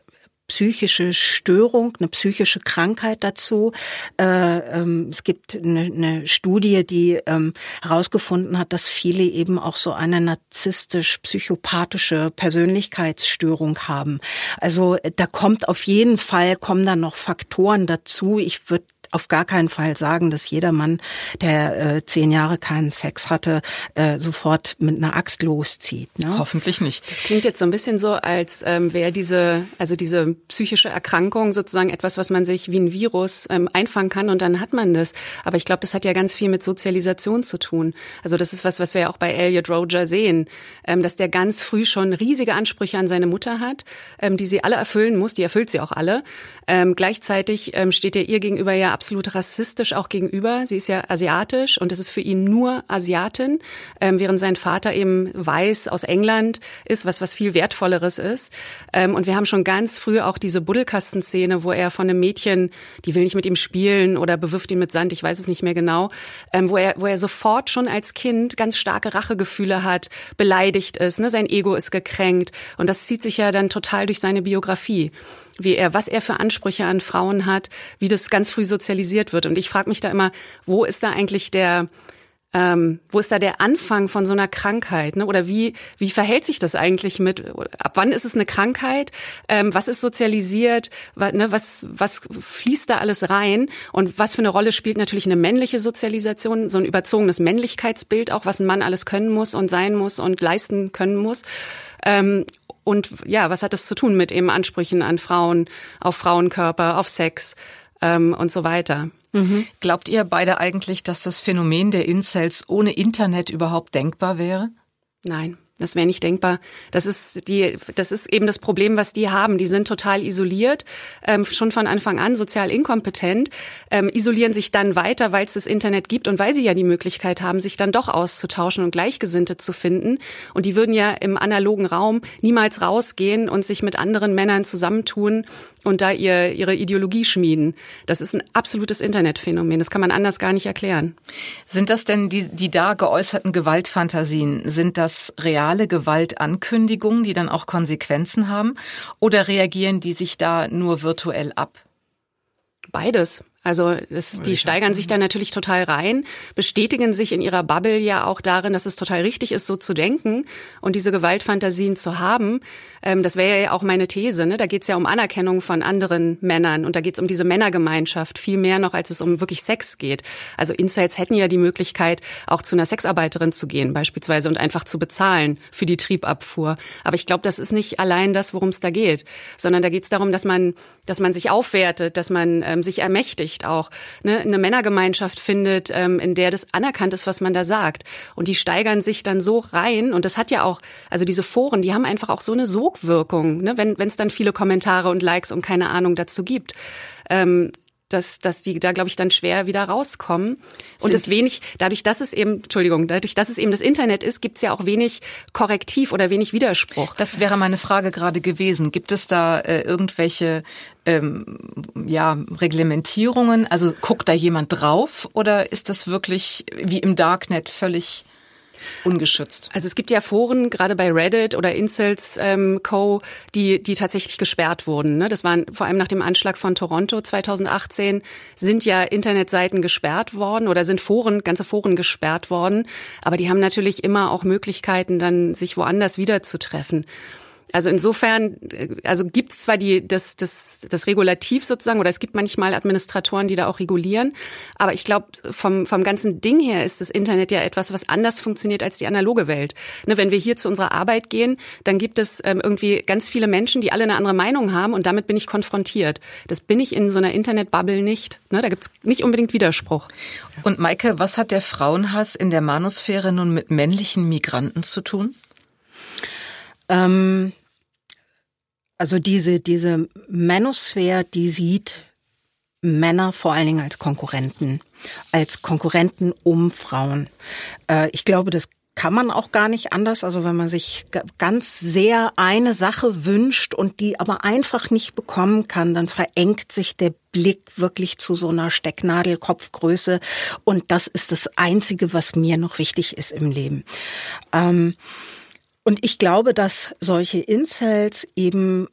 psychische Störung, eine psychische Krankheit dazu. Äh, ähm, es gibt eine, Studie, die ähm, herausgefunden hat, dass viele eben auch so eine narzisstisch-psychopathische Persönlichkeitsstörung haben. Also da kommt auf jeden Fall, kommen da noch Faktoren dazu. Ich würde auf gar keinen Fall sagen, dass jeder Mann, der äh, zehn Jahre keinen Sex hatte, äh, sofort mit einer Axt loszieht. Ne? Hoffentlich nicht. Das klingt jetzt so ein bisschen so, als ähm, wäre diese, also diese psychische Erkrankung sozusagen etwas, was man sich wie ein Virus ähm, einfangen kann und dann hat man das. Aber ich glaube, das hat ja ganz viel mit Sozialisation zu tun. Also das ist was, was wir ja auch bei Elliot Roger sehen, ähm, dass der ganz früh schon riesige Ansprüche an seine Mutter hat, ähm, die sie alle erfüllen muss. Die erfüllt sie auch alle. Ähm, gleichzeitig ähm, steht er ihr gegenüber ja absolut rassistisch auch gegenüber. Sie ist ja asiatisch und es ist für ihn nur Asiatin, ähm, während sein Vater eben weiß aus England ist, was was viel wertvolleres ist. Ähm, und wir haben schon ganz früh auch diese Buddelkastenszene, wo er von einem Mädchen, die will nicht mit ihm spielen oder bewirft ihn mit Sand, ich weiß es nicht mehr genau, ähm, wo er wo er sofort schon als Kind ganz starke Rachegefühle hat, beleidigt ist, ne, sein Ego ist gekränkt und das zieht sich ja dann total durch seine Biografie wie er, was er für Ansprüche an Frauen hat, wie das ganz früh sozialisiert wird. Und ich frage mich da immer, wo ist da eigentlich der, ähm, wo ist da der Anfang von so einer Krankheit? Ne? Oder wie, wie verhält sich das eigentlich mit, ab wann ist es eine Krankheit? Ähm, was ist sozialisiert? Was, ne, was, was fließt da alles rein? Und was für eine Rolle spielt natürlich eine männliche Sozialisation, so ein überzogenes Männlichkeitsbild auch, was ein Mann alles können muss und sein muss und leisten können muss? Ähm, und ja, was hat das zu tun mit eben Ansprüchen an Frauen, auf Frauenkörper, auf Sex ähm, und so weiter? Mhm. Glaubt ihr beide eigentlich, dass das Phänomen der Incels ohne Internet überhaupt denkbar wäre? Nein. Das wäre nicht denkbar. Das ist die, das ist eben das Problem, was die haben. Die sind total isoliert, ähm, schon von Anfang an sozial inkompetent, ähm, isolieren sich dann weiter, weil es das Internet gibt und weil sie ja die Möglichkeit haben, sich dann doch auszutauschen und Gleichgesinnte zu finden. Und die würden ja im analogen Raum niemals rausgehen und sich mit anderen Männern zusammentun und da ihr, ihre Ideologie schmieden. Das ist ein absolutes Internetphänomen. Das kann man anders gar nicht erklären. Sind das denn die, die da geäußerten Gewaltfantasien, sind das reale Gewaltankündigungen, die dann auch Konsequenzen haben? Oder reagieren die sich da nur virtuell ab? Beides. Also das, die steigern sich da natürlich total rein, bestätigen sich in ihrer Bubble ja auch darin, dass es total richtig ist, so zu denken und diese Gewaltfantasien zu haben. Ähm, das wäre ja auch meine These. Ne? Da geht es ja um Anerkennung von anderen Männern und da geht es um diese Männergemeinschaft viel mehr noch, als es um wirklich Sex geht. Also Incels hätten ja die Möglichkeit, auch zu einer Sexarbeiterin zu gehen beispielsweise und einfach zu bezahlen für die Triebabfuhr. Aber ich glaube, das ist nicht allein das, worum es da geht, sondern da geht es darum, dass man, dass man sich aufwertet, dass man ähm, sich ermächtigt auch, ne? eine Männergemeinschaft findet, ähm, in der das anerkannt ist, was man da sagt. Und die steigern sich dann so rein und das hat ja auch, also diese Foren, die haben einfach auch so eine Sogwirkung, ne? wenn es dann viele Kommentare und Likes und keine Ahnung dazu gibt. Ähm, dass, dass die da, glaube ich, dann schwer wieder rauskommen. Und es wenig, dadurch, dass es eben, Entschuldigung, dadurch, dass es eben das Internet ist, gibt es ja auch wenig Korrektiv oder wenig Widerspruch. Das wäre meine Frage gerade gewesen. Gibt es da äh, irgendwelche ähm, ja, Reglementierungen? Also guckt da jemand drauf oder ist das wirklich wie im Darknet völlig ungeschützt. Also es gibt ja Foren, gerade bei Reddit oder Incels ähm, Co., die, die tatsächlich gesperrt wurden. Ne? Das waren vor allem nach dem Anschlag von Toronto 2018 sind ja Internetseiten gesperrt worden oder sind Foren, ganze Foren gesperrt worden. Aber die haben natürlich immer auch Möglichkeiten, dann sich woanders wiederzutreffen. Also insofern, äh, also gibt es zwar die, das, das, das Regulativ sozusagen, oder es gibt manchmal Administratoren, die da auch regulieren, aber ich glaube, vom, vom ganzen Ding her ist das Internet ja etwas, was anders funktioniert als die analoge Welt. Ne, wenn wir hier zu unserer Arbeit gehen, dann gibt es ähm, irgendwie ganz viele Menschen, die alle eine andere Meinung haben und damit bin ich konfrontiert. Das bin ich in so einer Internetbubble nicht. Ne, da gibt's nicht unbedingt Widerspruch. Und Maike, was hat der Frauenhass in der Manusphäre nun mit männlichen Migranten zu tun? Ähm, also diese, diese Manosphere, die sieht Männer vor allen Dingen als Konkurrenten, als Konkurrenten um Frauen. Äh, ich glaube, das kann man auch gar nicht anders. Also wenn man sich ganz sehr eine Sache wünscht und die aber einfach nicht bekommen kann, dann verengt sich der Blick wirklich zu so einer Stecknadelkopfgröße. Und das ist das Einzige, was mir noch wichtig ist im Leben. Ähm, und ich glaube, dass solche Incels eben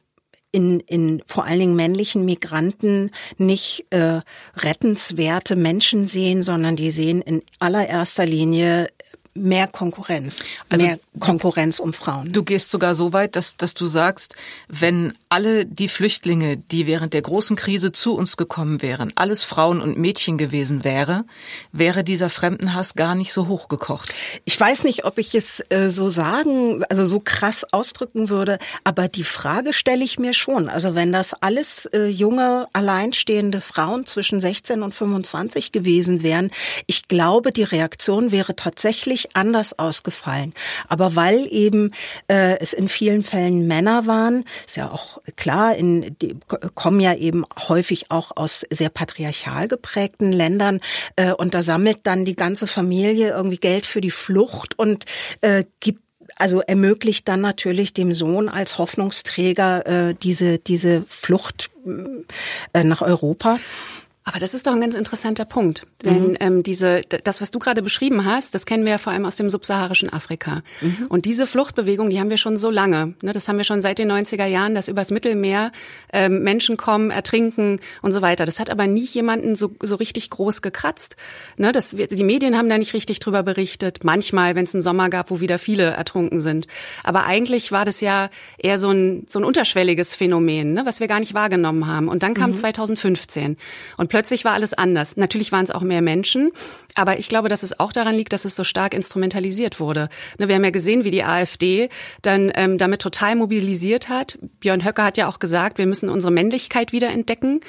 in, in vor allen Dingen männlichen Migranten nicht äh, rettenswerte Menschen sehen, sondern die sehen in allererster Linie mehr Konkurrenz, also mehr Konkurrenz um Frauen. Du gehst sogar so weit, dass, dass du sagst, wenn alle die Flüchtlinge, die während der großen Krise zu uns gekommen wären, alles Frauen und Mädchen gewesen wäre, wäre dieser Fremdenhass gar nicht so hochgekocht. Ich weiß nicht, ob ich es äh, so sagen, also so krass ausdrücken würde, aber die Frage stelle ich mir schon. Also wenn das alles äh, junge, alleinstehende Frauen zwischen 16 und 25 gewesen wären, ich glaube, die Reaktion wäre tatsächlich anders ausgefallen. Aber weil eben äh, es in vielen Fällen Männer waren, ist ja auch klar, in, die kommen ja eben häufig auch aus sehr patriarchal geprägten Ländern äh, und da sammelt dann die ganze Familie irgendwie Geld für die Flucht und äh, gibt also ermöglicht dann natürlich dem Sohn als Hoffnungsträger äh, diese diese Flucht äh, nach Europa. Aber das ist doch ein ganz interessanter Punkt. Denn mhm. ähm, diese, das, was du gerade beschrieben hast, das kennen wir ja vor allem aus dem subsaharischen Afrika. Mhm. Und diese Fluchtbewegung, die haben wir schon so lange. Ne? Das haben wir schon seit den 90er Jahren, dass übers Mittelmeer ähm, Menschen kommen, ertrinken und so weiter. Das hat aber nie jemanden so, so richtig groß gekratzt. Ne? Das, die Medien haben da nicht richtig drüber berichtet. Manchmal, wenn es einen Sommer gab, wo wieder viele ertrunken sind. Aber eigentlich war das ja eher so ein, so ein unterschwelliges Phänomen, ne? was wir gar nicht wahrgenommen haben. Und dann kam mhm. 2015. Und plötzlich war alles anders. Natürlich waren es auch mehr Menschen, aber ich glaube, dass es auch daran liegt, dass es so stark instrumentalisiert wurde. Ne, wir haben ja gesehen, wie die AfD dann ähm, damit total mobilisiert hat. Björn Höcke hat ja auch gesagt, wir müssen unsere Männlichkeit wieder entdecken.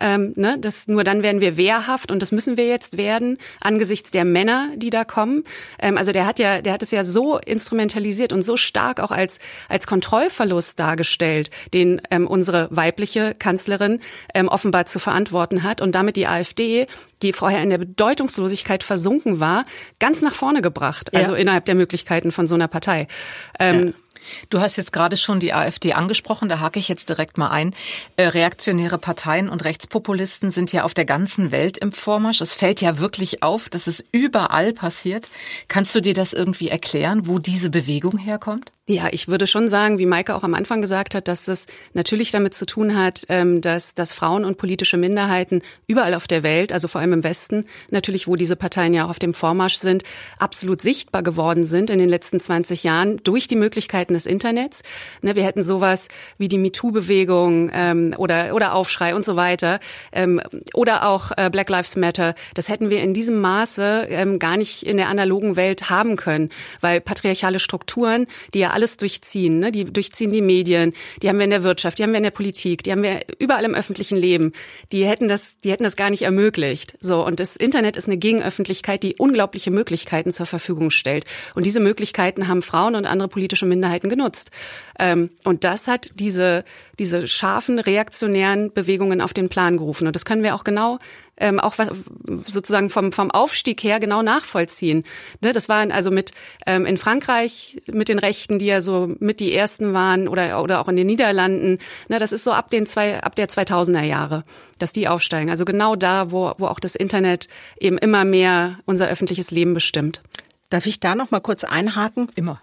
Ähm, ne, das, nur dann werden wir wehrhaft und das müssen wir jetzt werden angesichts der Männer, die da kommen. Ähm, also der hat ja, der hat es ja so instrumentalisiert und so stark auch als als Kontrollverlust dargestellt, den ähm, unsere weibliche Kanzlerin ähm, offenbar zu verantworten hat und damit die AfD die vorher in der Bedeutungslosigkeit versunken war, ganz nach vorne gebracht. Also ja. innerhalb der Möglichkeiten von so einer Partei. Ähm, ja. Du hast jetzt gerade schon die AfD angesprochen, da hake ich jetzt direkt mal ein. Äh, reaktionäre Parteien und Rechtspopulisten sind ja auf der ganzen Welt im Vormarsch. Es fällt ja wirklich auf, dass es überall passiert. Kannst du dir das irgendwie erklären, wo diese Bewegung herkommt? Ja, ich würde schon sagen, wie Maike auch am Anfang gesagt hat, dass das natürlich damit zu tun hat, ähm, dass, dass Frauen und politische Minderheiten überall auf der Welt, also vor allem im Westen, natürlich, wo diese Parteien ja auch auf dem Vormarsch sind, absolut sichtbar geworden sind in den letzten 20 Jahren durch die Möglichkeiten des Internets. Ne, wir hätten sowas wie die MeToo-Bewegung ähm, oder, oder Aufschrei und so weiter ähm, oder auch äh, Black Lives Matter. Das hätten wir in diesem Maße gar nicht in der analogen Welt haben können, weil patriarchale Strukturen, die ja alles durchziehen. Ne? Die durchziehen die Medien, die haben wir in der Wirtschaft, die haben wir in der Politik, die haben wir überall im öffentlichen Leben. Die hätten das, die hätten das gar nicht ermöglicht. So und das Internet ist eine Gegenöffentlichkeit, die unglaubliche Möglichkeiten zur Verfügung stellt. Und diese Möglichkeiten haben Frauen und andere politische Minderheiten genutzt. Ähm, und das hat diese diese scharfen reaktionären Bewegungen auf den Plan gerufen. Und das können wir auch genau ähm, auch was, sozusagen vom, vom Aufstieg her genau nachvollziehen. Ne, das waren also mit ähm, in Frankreich mit den Rechten, die ja so mit die ersten waren oder oder auch in den Niederlanden. Ne, das ist so ab den zwei ab der 2000er Jahre, dass die aufsteigen. Also genau da, wo wo auch das Internet eben immer mehr unser öffentliches Leben bestimmt. Darf ich da noch mal kurz einhaken? Immer.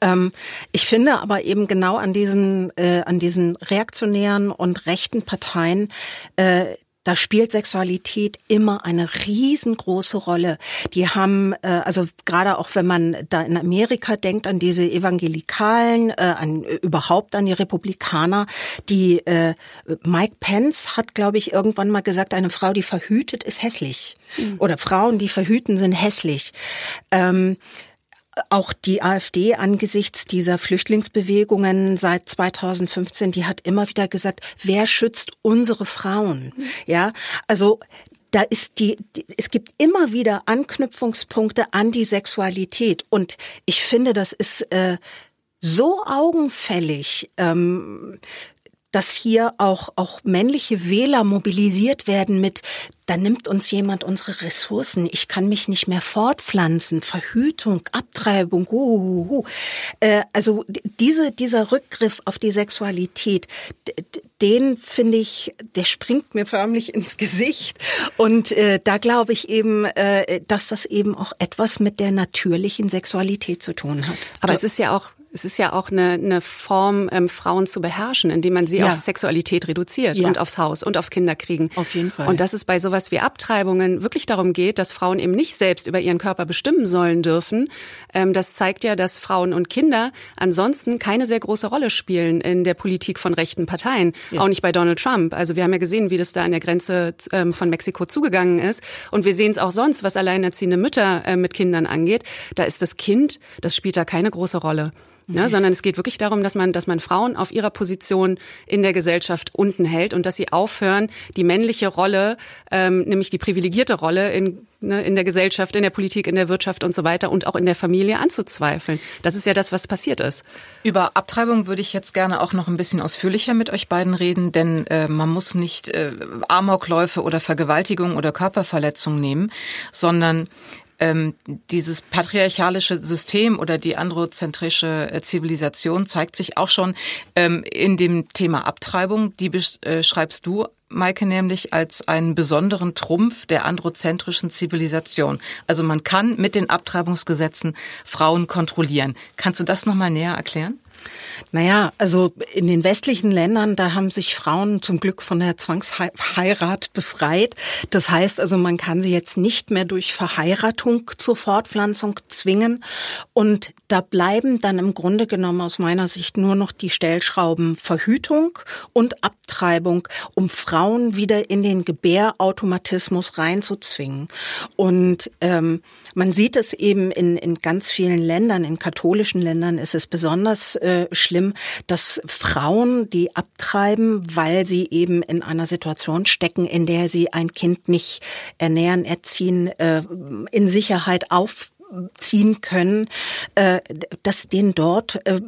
Ähm, ich finde aber eben genau an diesen, äh, an diesen reaktionären und rechten Parteien, äh, da spielt Sexualität immer eine riesengroße Rolle. Die haben, äh, also gerade auch wenn man da in Amerika denkt an diese Evangelikalen, äh, an überhaupt an die Republikaner, die äh, Mike Pence hat, glaube ich, irgendwann mal gesagt, eine Frau, die verhütet, ist hässlich. Mhm. Oder Frauen, die verhüten, sind hässlich. Ähm, auch die AfD angesichts dieser Flüchtlingsbewegungen seit 2015, die hat immer wieder gesagt, wer schützt unsere Frauen? Ja, also da ist die, es gibt immer wieder Anknüpfungspunkte an die Sexualität und ich finde, das ist äh, so augenfällig. Ähm, dass hier auch, auch männliche Wähler mobilisiert werden mit, da nimmt uns jemand unsere Ressourcen, ich kann mich nicht mehr fortpflanzen, Verhütung, Abtreibung, uh, äh, also diese, dieser Rückgriff auf die Sexualität, den finde ich, der springt mir förmlich ins Gesicht. Und äh, da glaube ich eben, äh, dass das eben auch etwas mit der natürlichen Sexualität zu tun hat. Aber es ist ja auch es ist ja auch eine, eine Form, ähm, Frauen zu beherrschen, indem man sie ja. auf Sexualität reduziert ja. und aufs Haus und aufs Kinderkriegen. Auf jeden Fall. Und dass es bei sowas wie Abtreibungen wirklich darum geht, dass Frauen eben nicht selbst über ihren Körper bestimmen sollen dürfen. Ähm, das zeigt ja, dass Frauen und Kinder ansonsten keine sehr große Rolle spielen in der Politik von rechten Parteien. Ja. Auch nicht bei Donald Trump. Also wir haben ja gesehen, wie das da an der Grenze ähm, von Mexiko zugegangen ist. Und wir sehen es auch sonst, was alleinerziehende Mütter äh, mit Kindern angeht. Da ist das Kind, das spielt da keine große Rolle. Ja, sondern es geht wirklich darum, dass man, dass man Frauen auf ihrer Position in der Gesellschaft unten hält und dass sie aufhören, die männliche Rolle, ähm, nämlich die privilegierte Rolle in, ne, in der Gesellschaft, in der Politik, in der Wirtschaft und so weiter und auch in der Familie anzuzweifeln. Das ist ja das, was passiert ist. Über Abtreibung würde ich jetzt gerne auch noch ein bisschen ausführlicher mit euch beiden reden, denn äh, man muss nicht äh, Amokläufe oder Vergewaltigung oder Körperverletzung nehmen, sondern ähm, dieses patriarchalische System oder die androzentrische äh, Zivilisation zeigt sich auch schon ähm, in dem Thema Abtreibung. Die beschreibst äh, du Maike, nämlich als einen besonderen Trumpf der androzentrischen Zivilisation. Also man kann mit den Abtreibungsgesetzen Frauen kontrollieren. Kannst du das nochmal näher erklären? Naja, also in den westlichen Ländern, da haben sich Frauen zum Glück von der Zwangsheirat befreit. Das heißt also, man kann sie jetzt nicht mehr durch Verheiratung zur Fortpflanzung zwingen. Und da bleiben dann im Grunde genommen aus meiner Sicht nur noch die Stellschrauben Verhütung und Abtreibung, um Frauen wieder in den Gebärautomatismus reinzuzwingen. Und ähm, man sieht es eben in, in ganz vielen Ländern, in katholischen Ländern ist es besonders äh, schlimm, dass Frauen, die abtreiben, weil sie eben in einer Situation stecken, in der sie ein Kind nicht ernähren, erziehen, äh, in Sicherheit auf ziehen können, äh, dass denen dort äh,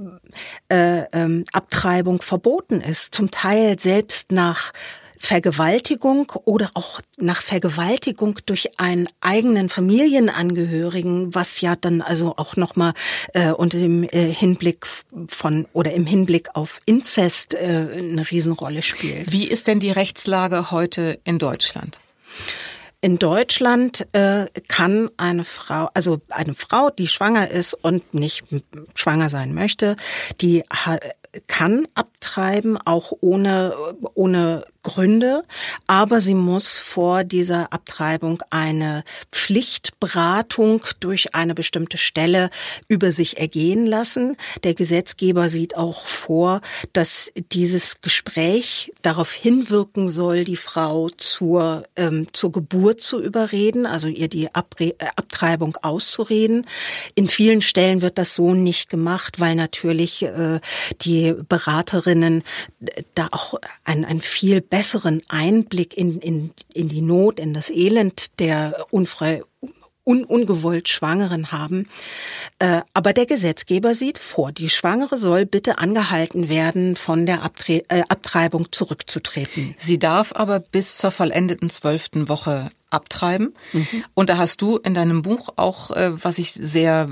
äh, ähm, Abtreibung verboten ist. Zum Teil selbst nach Vergewaltigung oder auch nach Vergewaltigung durch einen eigenen Familienangehörigen, was ja dann also auch nochmal äh, unter dem äh, Hinblick von oder im Hinblick auf Inzest äh, eine Riesenrolle spielt. Wie ist denn die Rechtslage heute in Deutschland? In Deutschland äh, kann eine Frau, also eine Frau, die schwanger ist und nicht schwanger sein möchte, die kann abtreiben, auch ohne, ohne Gründe, aber sie muss vor dieser Abtreibung eine Pflichtberatung durch eine bestimmte Stelle über sich ergehen lassen. Der Gesetzgeber sieht auch vor, dass dieses Gespräch darauf hinwirken soll, die Frau zur, ähm, zur Geburt zu überreden, also ihr die Abre äh, Abtreibung auszureden. In vielen Stellen wird das so nicht gemacht, weil natürlich äh, die Beraterinnen da auch ein, ein viel besseren Einblick in, in, in die Not, in das Elend der unfrei, un, ungewollt Schwangeren haben. Äh, aber der Gesetzgeber sieht vor, die Schwangere soll bitte angehalten werden, von der Abtre äh, Abtreibung zurückzutreten. Sie darf aber bis zur vollendeten zwölften Woche abtreiben. Mhm. Und da hast du in deinem Buch auch, äh, was ich sehr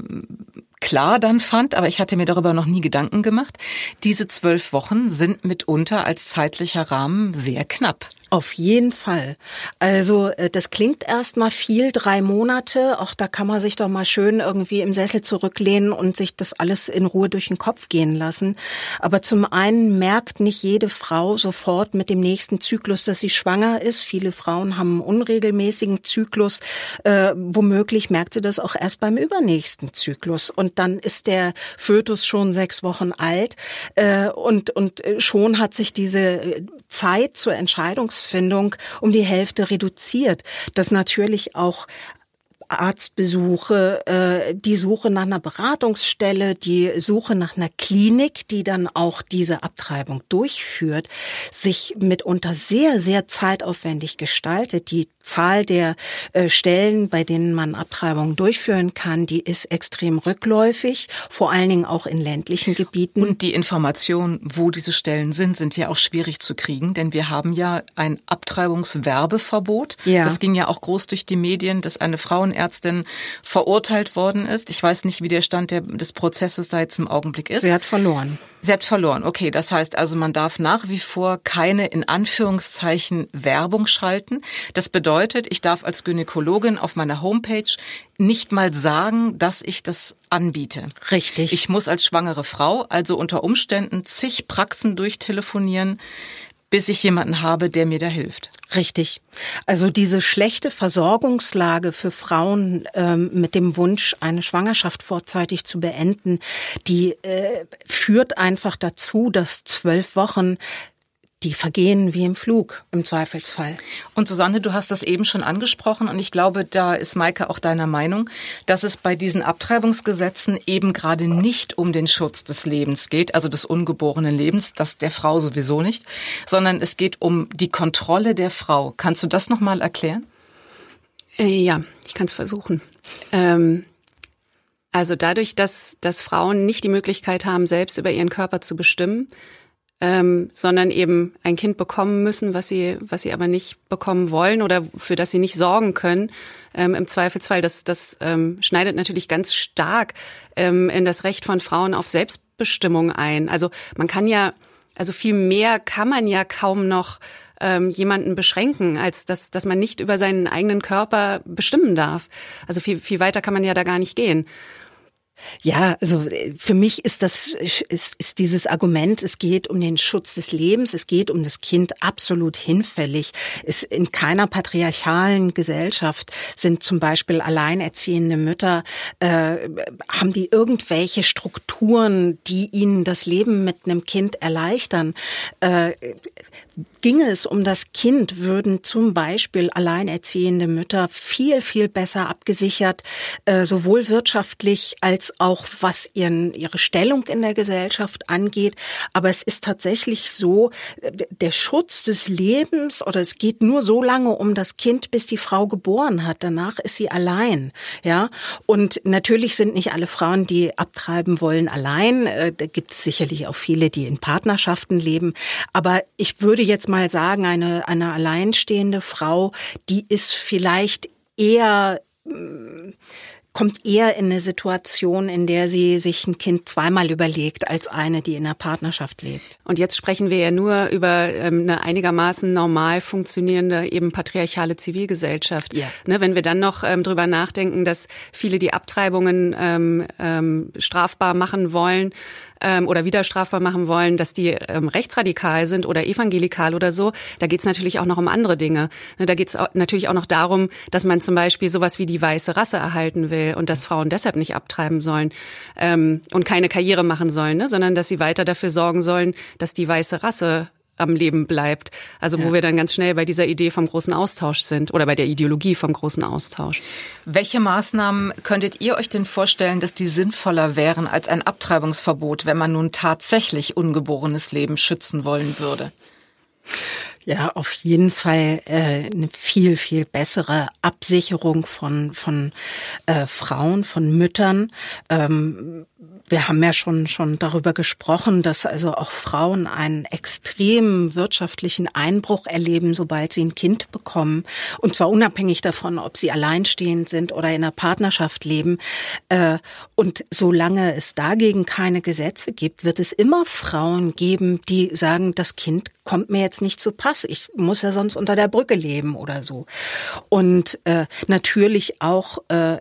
klar dann fand, aber ich hatte mir darüber noch nie Gedanken gemacht, diese zwölf Wochen sind mitunter als zeitlicher Rahmen sehr knapp. Auf jeden Fall. Also äh, das klingt erstmal viel, drei Monate. Auch da kann man sich doch mal schön irgendwie im Sessel zurücklehnen und sich das alles in Ruhe durch den Kopf gehen lassen. Aber zum einen merkt nicht jede Frau sofort mit dem nächsten Zyklus, dass sie schwanger ist. Viele Frauen haben einen unregelmäßigen Zyklus. Äh, womöglich merkt sie das auch erst beim übernächsten Zyklus. Und dann ist der Fötus schon sechs Wochen alt. Äh, und, und äh, schon hat sich diese äh, Zeit zur Entscheidungs Entscheidungsfindung um die Hälfte reduziert. Das natürlich auch Arztbesuche, äh, die Suche nach einer Beratungsstelle, die Suche nach einer Klinik, die dann auch diese Abtreibung durchführt, sich mitunter sehr, sehr zeitaufwendig gestaltet. Die Zahl der äh, Stellen, bei denen man Abtreibungen durchführen kann, die ist extrem rückläufig, vor allen Dingen auch in ländlichen Gebieten. Und die Informationen, wo diese Stellen sind, sind ja auch schwierig zu kriegen, denn wir haben ja ein Abtreibungswerbeverbot. Ja. Das ging ja auch groß durch die Medien, dass eine Frauenärztin Ärztin verurteilt worden ist. Ich weiß nicht, wie der Stand der, des Prozesses da jetzt im Augenblick ist. Sie hat verloren. Sie hat verloren. Okay, das heißt also, man darf nach wie vor keine in Anführungszeichen Werbung schalten. Das bedeutet, ich darf als Gynäkologin auf meiner Homepage nicht mal sagen, dass ich das anbiete. Richtig. Ich muss als schwangere Frau also unter Umständen zig Praxen durchtelefonieren, bis ich jemanden habe, der mir da hilft. Richtig. Also diese schlechte Versorgungslage für Frauen ähm, mit dem Wunsch, eine Schwangerschaft vorzeitig zu beenden, die äh, führt einfach dazu, dass zwölf Wochen die vergehen wie im Flug im Zweifelsfall. Und Susanne, du hast das eben schon angesprochen und ich glaube, da ist Maike auch deiner Meinung, dass es bei diesen Abtreibungsgesetzen eben gerade nicht um den Schutz des Lebens geht, also des ungeborenen Lebens, das der Frau sowieso nicht, sondern es geht um die Kontrolle der Frau. Kannst du das nochmal erklären? Äh, ja, ich kann es versuchen. Ähm also dadurch, dass, dass Frauen nicht die Möglichkeit haben, selbst über ihren Körper zu bestimmen, ähm, sondern eben ein Kind bekommen müssen, was sie, was sie aber nicht bekommen wollen oder für das sie nicht sorgen können. Ähm, Im Zweifelsfall, das, das ähm, schneidet natürlich ganz stark ähm, in das Recht von Frauen auf Selbstbestimmung ein. Also man kann ja, also viel mehr kann man ja kaum noch ähm, jemanden beschränken, als dass, dass man nicht über seinen eigenen Körper bestimmen darf. Also viel, viel weiter kann man ja da gar nicht gehen. Ja, also äh, für mich ist das ist, ist dieses Argument, es geht um den Schutz des Lebens, es geht um das Kind absolut hinfällig. Es in keiner patriarchalen Gesellschaft sind zum Beispiel alleinerziehende Mütter äh, haben die irgendwelche Strukturen, die ihnen das Leben mit einem Kind erleichtern. Äh, Ginge es um das Kind, würden zum Beispiel alleinerziehende Mütter viel, viel besser abgesichert, äh, sowohl wirtschaftlich als auch was ihren, ihre Stellung in der Gesellschaft angeht. Aber es ist tatsächlich so, äh, der Schutz des Lebens oder es geht nur so lange um das Kind, bis die Frau geboren hat. Danach ist sie allein. Ja, und natürlich sind nicht alle Frauen, die abtreiben wollen, allein. Äh, da gibt es sicherlich auch viele, die in Partnerschaften leben. Aber ich würde jetzt mal sagen, eine, eine alleinstehende Frau, die ist vielleicht eher mm, kommt eher in eine Situation, in der sie sich ein Kind zweimal überlegt, als eine, die in einer Partnerschaft lebt. Und jetzt sprechen wir ja nur über ähm, eine einigermaßen normal funktionierende, eben patriarchale Zivilgesellschaft. Ja. Ne, wenn wir dann noch ähm, drüber nachdenken, dass viele die Abtreibungen ähm, ähm, strafbar machen wollen, ähm, oder wieder strafbar machen wollen, dass die ähm, rechtsradikal sind oder evangelikal oder so, da geht es natürlich auch noch um andere Dinge. Ne, da geht es natürlich auch noch darum, dass man zum Beispiel sowas wie die weiße Rasse erhalten will und dass Frauen deshalb nicht abtreiben sollen ähm, und keine Karriere machen sollen, ne, sondern dass sie weiter dafür sorgen sollen, dass die weiße Rasse am Leben bleibt. Also wo ja. wir dann ganz schnell bei dieser Idee vom großen Austausch sind oder bei der Ideologie vom großen Austausch. Welche Maßnahmen könntet ihr euch denn vorstellen, dass die sinnvoller wären als ein Abtreibungsverbot, wenn man nun tatsächlich ungeborenes Leben schützen wollen würde? Ja, auf jeden Fall äh, eine viel, viel bessere Absicherung von, von äh, Frauen, von Müttern. Ähm, wir haben ja schon, schon darüber gesprochen, dass also auch Frauen einen extremen wirtschaftlichen Einbruch erleben, sobald sie ein Kind bekommen. Und zwar unabhängig davon, ob sie alleinstehend sind oder in einer Partnerschaft leben. Äh, und solange es dagegen keine Gesetze gibt, wird es immer Frauen geben, die sagen, das Kind kommt mir jetzt nicht zu Pass. Ich muss ja sonst unter der Brücke leben oder so. Und äh, natürlich auch äh,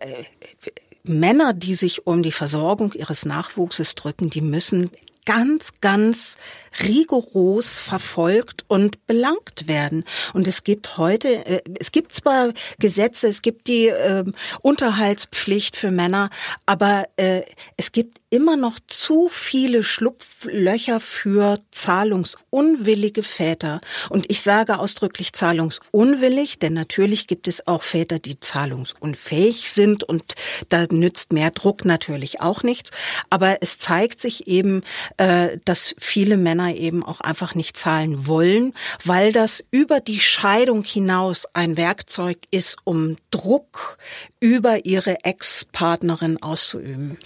Männer, die sich um die Versorgung ihres Nachwuchses drücken, die müssen ganz, ganz rigoros verfolgt und belangt werden. Und es gibt heute, äh, es gibt zwar Gesetze, es gibt die äh, Unterhaltspflicht für Männer, aber äh, es gibt immer noch zu viele Schlupflöcher für zahlungsunwillige Väter. Und ich sage ausdrücklich zahlungsunwillig, denn natürlich gibt es auch Väter, die zahlungsunfähig sind und da nützt mehr Druck natürlich auch nichts. Aber es zeigt sich eben, äh, dass viele Männer eben auch einfach nicht zahlen wollen, weil das über die Scheidung hinaus ein Werkzeug ist, um Druck über ihre Ex-Partnerin auszuüben.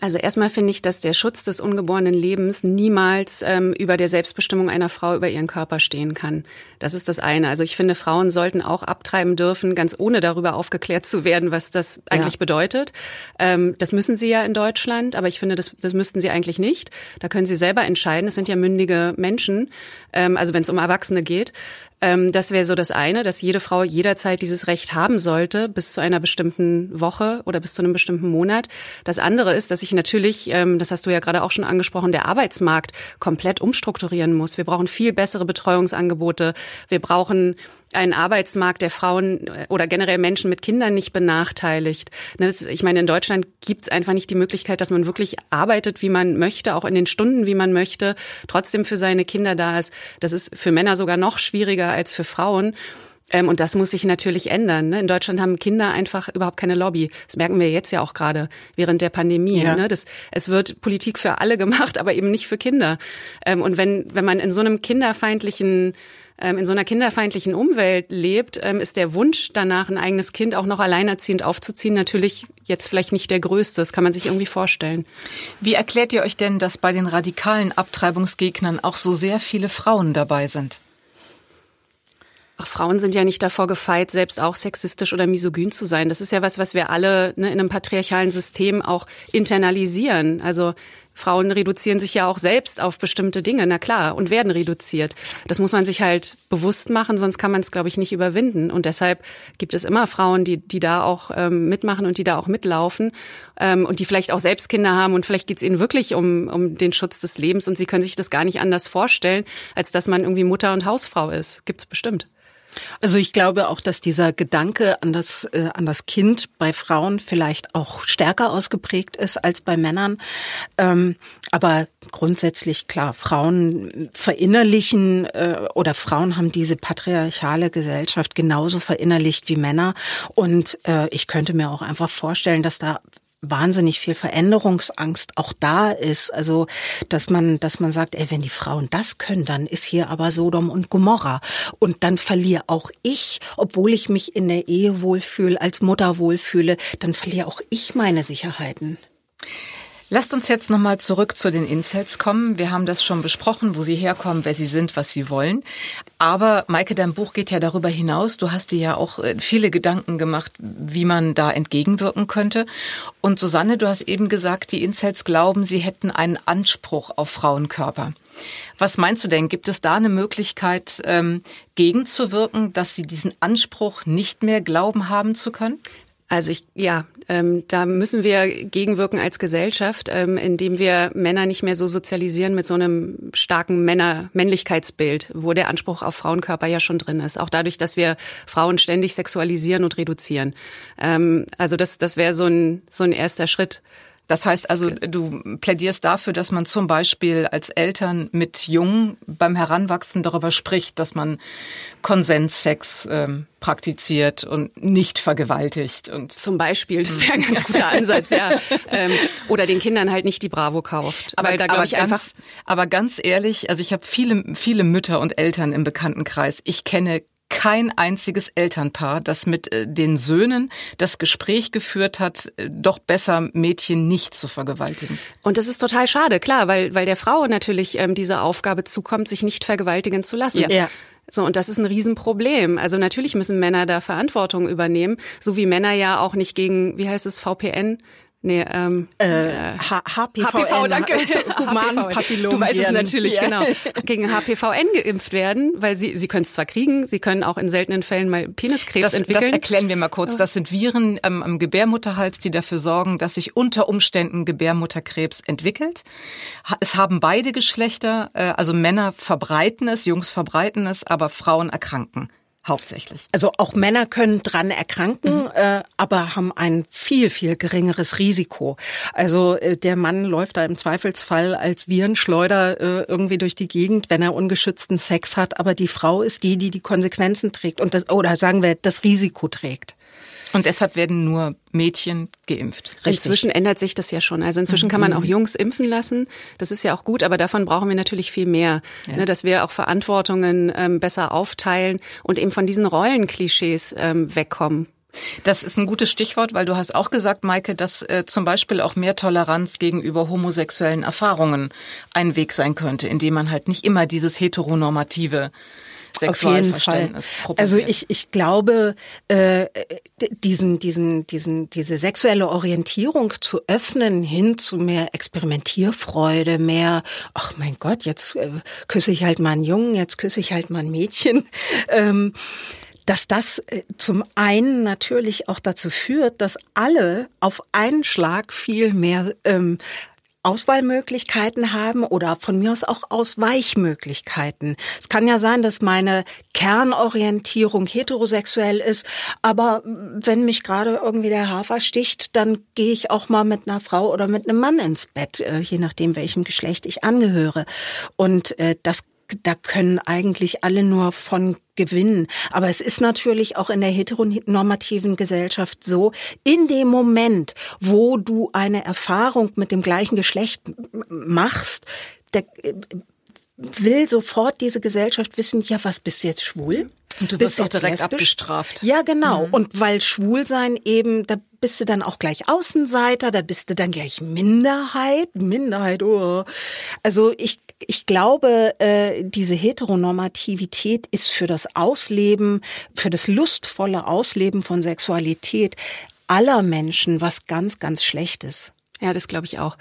Also erstmal finde ich, dass der Schutz des ungeborenen Lebens niemals ähm, über der Selbstbestimmung einer Frau über ihren Körper stehen kann. Das ist das eine. Also ich finde, Frauen sollten auch abtreiben dürfen, ganz ohne darüber aufgeklärt zu werden, was das eigentlich ja. bedeutet. Ähm, das müssen sie ja in Deutschland, aber ich finde, das, das müssten sie eigentlich nicht. Da können sie selber entscheiden. Es sind ja mündige Menschen, ähm, also wenn es um Erwachsene geht. Ähm, das wäre so das eine, dass jede Frau jederzeit dieses Recht haben sollte, bis zu einer bestimmten Woche oder bis zu einem bestimmten Monat. Das andere ist, dass ich natürlich, ähm, das hast du ja gerade auch schon angesprochen, der Arbeitsmarkt komplett umstrukturieren muss. Wir brauchen viel bessere Betreuungsangebote. Wir brauchen einen Arbeitsmarkt der Frauen äh, oder generell Menschen mit Kindern nicht benachteiligt. Ne, ich meine, in Deutschland gibt es einfach nicht die Möglichkeit, dass man wirklich arbeitet, wie man möchte, auch in den Stunden, wie man möchte, trotzdem für seine Kinder da ist. Das ist für Männer sogar noch schwieriger als für Frauen. Ähm, und das muss sich natürlich ändern. Ne? In Deutschland haben Kinder einfach überhaupt keine Lobby. Das merken wir jetzt ja auch gerade während der Pandemie. Ja. Ne? Das, es wird Politik für alle gemacht, aber eben nicht für Kinder. Ähm, und wenn, wenn man in so einem kinderfeindlichen in so einer kinderfeindlichen Umwelt lebt, ähm, ist der Wunsch danach, ein eigenes Kind auch noch alleinerziehend aufzuziehen, natürlich jetzt vielleicht nicht der größte. Das kann man sich irgendwie vorstellen. Wie erklärt ihr euch denn, dass bei den radikalen Abtreibungsgegnern auch so sehr viele Frauen dabei sind? Ach, Frauen sind ja nicht davor gefeit, selbst auch sexistisch oder misogyn zu sein. Das ist ja was, was wir alle ne, in einem patriarchalen System auch internalisieren. Also Frauen reduzieren sich ja auch selbst auf bestimmte Dinge, na klar, und werden reduziert. Das muss man sich halt bewusst machen, sonst kann man es, glaube ich, nicht überwinden. Und deshalb gibt es immer Frauen, die, die da auch ähm, mitmachen und die da auch mitlaufen ähm, und die vielleicht auch selbst Kinder haben und vielleicht geht es ihnen wirklich um, um den Schutz des Lebens und sie können sich das gar nicht anders vorstellen, als dass man irgendwie Mutter und Hausfrau ist. Gibt's bestimmt. Also ich glaube auch, dass dieser Gedanke an das, äh, an das Kind bei Frauen vielleicht auch stärker ausgeprägt ist als bei Männern. Ähm, aber grundsätzlich klar, Frauen verinnerlichen äh, oder Frauen haben diese patriarchale Gesellschaft genauso verinnerlicht wie Männer. Und äh, ich könnte mir auch einfach vorstellen, dass da wahnsinnig viel Veränderungsangst auch da ist. Also, dass man, dass man sagt, ey, wenn die Frauen das können, dann ist hier aber Sodom und Gomorra. Und dann verliere auch ich, obwohl ich mich in der Ehe wohlfühle, als Mutter wohlfühle, dann verliere auch ich meine Sicherheiten. Lasst uns jetzt nochmal zurück zu den Incels kommen. Wir haben das schon besprochen, wo sie herkommen, wer sie sind, was sie wollen. Aber Maike, dein Buch geht ja darüber hinaus. Du hast dir ja auch äh, viele Gedanken gemacht, wie man da entgegenwirken könnte. Und Susanne, du hast eben gesagt, die Incels glauben, sie hätten einen Anspruch auf Frauenkörper. Was meinst du denn? Gibt es da eine Möglichkeit, ähm, gegenzuwirken, dass sie diesen Anspruch nicht mehr glauben haben zu können? Also ich, ja, ähm, da müssen wir gegenwirken als Gesellschaft, ähm, indem wir Männer nicht mehr so sozialisieren mit so einem starken Männer Männlichkeitsbild, wo der Anspruch auf Frauenkörper ja schon drin ist. Auch dadurch, dass wir Frauen ständig sexualisieren und reduzieren. Ähm, also das, das wäre so ein so ein erster Schritt. Das heißt also, du plädierst dafür, dass man zum Beispiel als Eltern mit Jungen beim Heranwachsen darüber spricht, dass man Konsenssex ähm, praktiziert und nicht vergewaltigt. Und zum Beispiel, das wäre ein ganz guter Ansatz, ja. Ähm, oder den Kindern halt nicht die Bravo kauft. Aber, da aber, ich ganz, einfach aber ganz ehrlich, also ich habe viele, viele Mütter und Eltern im Bekanntenkreis. Ich kenne kein einziges Elternpaar, das mit äh, den Söhnen das Gespräch geführt hat, äh, doch besser Mädchen nicht zu vergewaltigen. Und das ist total schade, klar, weil, weil der Frau natürlich ähm, diese Aufgabe zukommt, sich nicht vergewaltigen zu lassen. Ja. ja. So, und das ist ein Riesenproblem. Also natürlich müssen Männer da Verantwortung übernehmen, so wie Männer ja auch nicht gegen, wie heißt es, VPN, Nee, ähm, äh, HPV, HPV danke. Humanpapillom. Du weißt es natürlich, ja. genau. Gegen HPVN geimpft werden, weil sie, sie können es zwar kriegen, sie können auch in seltenen Fällen mal Peniskrebs das, entwickeln. Das erklären wir mal kurz. Das sind Viren ähm, am Gebärmutterhals, die dafür sorgen, dass sich unter Umständen Gebärmutterkrebs entwickelt. Es haben beide Geschlechter, äh, also Männer verbreiten es, Jungs verbreiten es, aber Frauen erkranken hauptsächlich. Also auch Männer können dran erkranken, mhm. äh, aber haben ein viel, viel geringeres Risiko. Also äh, der Mann läuft da im Zweifelsfall als Virenschleuder äh, irgendwie durch die Gegend, wenn er ungeschützten Sex hat, aber die Frau ist die, die die Konsequenzen trägt und das, oder sagen wir, das Risiko trägt. Und deshalb werden nur Mädchen geimpft. Richtig. Inzwischen ändert sich das ja schon. Also inzwischen kann man auch Jungs impfen lassen. Das ist ja auch gut, aber davon brauchen wir natürlich viel mehr. Ja. Ne, dass wir auch Verantwortungen ähm, besser aufteilen und eben von diesen Rollenklischees ähm, wegkommen. Das ist ein gutes Stichwort, weil du hast auch gesagt, Maike, dass äh, zum Beispiel auch mehr Toleranz gegenüber homosexuellen Erfahrungen ein Weg sein könnte, indem man halt nicht immer dieses heteronormative Sexualverständnis Also ich, ich glaube, äh, diesen, diesen, diesen, diese sexuelle Orientierung zu öffnen hin zu mehr Experimentierfreude, mehr, ach mein Gott, jetzt äh, küsse ich halt mal einen Jungen, jetzt küsse ich halt mal ein Mädchen. Ähm, dass das äh, zum einen natürlich auch dazu führt, dass alle auf einen Schlag viel mehr ähm, Auswahlmöglichkeiten haben oder von mir aus auch Ausweichmöglichkeiten. Es kann ja sein, dass meine Kernorientierung heterosexuell ist, aber wenn mich gerade irgendwie der Hafer sticht, dann gehe ich auch mal mit einer Frau oder mit einem Mann ins Bett, äh, je nachdem, welchem Geschlecht ich angehöre. Und äh, das da können eigentlich alle nur von gewinnen. Aber es ist natürlich auch in der heteronormativen Gesellschaft so, in dem Moment, wo du eine Erfahrung mit dem gleichen Geschlecht machst, der, äh, will sofort diese Gesellschaft wissen, ja, was bist du jetzt schwul? Und du bist doch direkt lesbisch? abgestraft. Ja, genau. Mhm. Und weil Schwulsein eben, da bist du dann auch gleich Außenseiter, da bist du dann gleich Minderheit. Minderheit, oh. Also ich, ich glaube, äh, diese Heteronormativität ist für das Ausleben, für das lustvolle Ausleben von Sexualität aller Menschen was ganz, ganz Schlechtes. Ja, das glaube ich auch.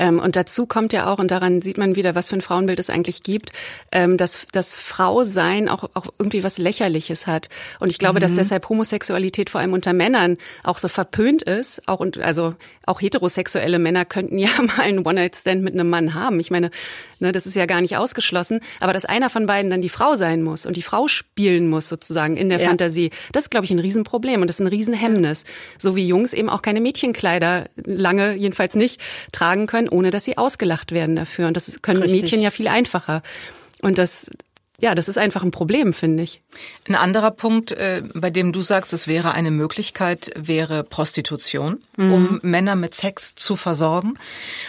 Ähm, und dazu kommt ja auch, und daran sieht man wieder, was für ein Frauenbild es eigentlich gibt, ähm, dass das Frausein auch, auch irgendwie was Lächerliches hat. Und ich glaube, mhm. dass deshalb Homosexualität vor allem unter Männern auch so verpönt ist. Auch und also auch heterosexuelle Männer könnten ja mal einen One-Night-Stand mit einem Mann haben. Ich meine, ne, das ist ja gar nicht ausgeschlossen. Aber dass einer von beiden dann die Frau sein muss und die Frau spielen muss sozusagen in der ja. Fantasie, das ist, glaube ich, ein Riesenproblem und das ist ein Riesenhemmnis. So wie Jungs eben auch keine Mädchenkleider lange, jedenfalls nicht, tragen können, ohne dass sie ausgelacht werden dafür. Und das können Richtig. Mädchen ja viel einfacher. Und das, ja, das ist einfach ein Problem, finde ich. Ein anderer Punkt, äh, bei dem du sagst, es wäre eine Möglichkeit, wäre Prostitution, mhm. um Männer mit Sex zu versorgen.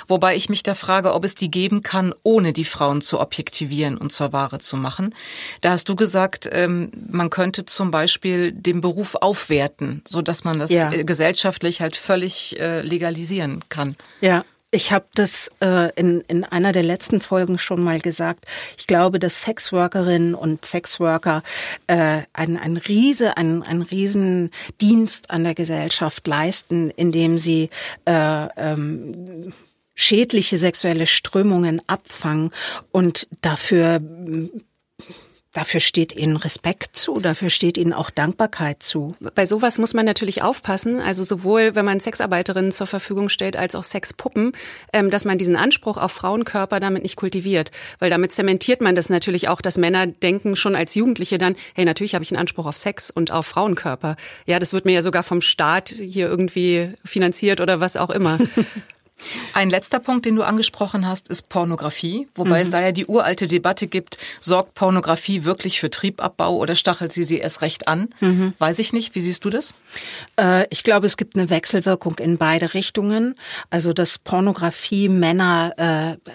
Wobei ich mich da frage, ob es die geben kann, ohne die Frauen zu objektivieren und zur Ware zu machen. Da hast du gesagt, ähm, man könnte zum Beispiel den Beruf aufwerten, so dass man das ja. Äh, gesellschaftlich halt völlig äh, legalisieren kann. Ja. Ich habe das äh, in, in einer der letzten Folgen schon mal gesagt. Ich glaube, dass Sexworkerinnen und Sexworker äh, ein, ein Riese, ein, ein Riesendienst an der Gesellschaft leisten, indem sie äh, ähm, schädliche sexuelle Strömungen abfangen und dafür Dafür steht Ihnen Respekt zu, dafür steht Ihnen auch Dankbarkeit zu. Bei sowas muss man natürlich aufpassen, also sowohl wenn man Sexarbeiterinnen zur Verfügung stellt als auch Sexpuppen, ähm, dass man diesen Anspruch auf Frauenkörper damit nicht kultiviert, weil damit zementiert man das natürlich auch, dass Männer denken schon als Jugendliche dann, hey, natürlich habe ich einen Anspruch auf Sex und auf Frauenkörper. Ja, das wird mir ja sogar vom Staat hier irgendwie finanziert oder was auch immer. Ein letzter Punkt, den du angesprochen hast, ist Pornografie, wobei mhm. es da ja die uralte Debatte gibt, sorgt Pornografie wirklich für Triebabbau oder stachelt sie sie erst recht an? Mhm. Weiß ich nicht. Wie siehst du das? Äh, ich glaube, es gibt eine Wechselwirkung in beide Richtungen. Also, dass Pornografie Männer äh,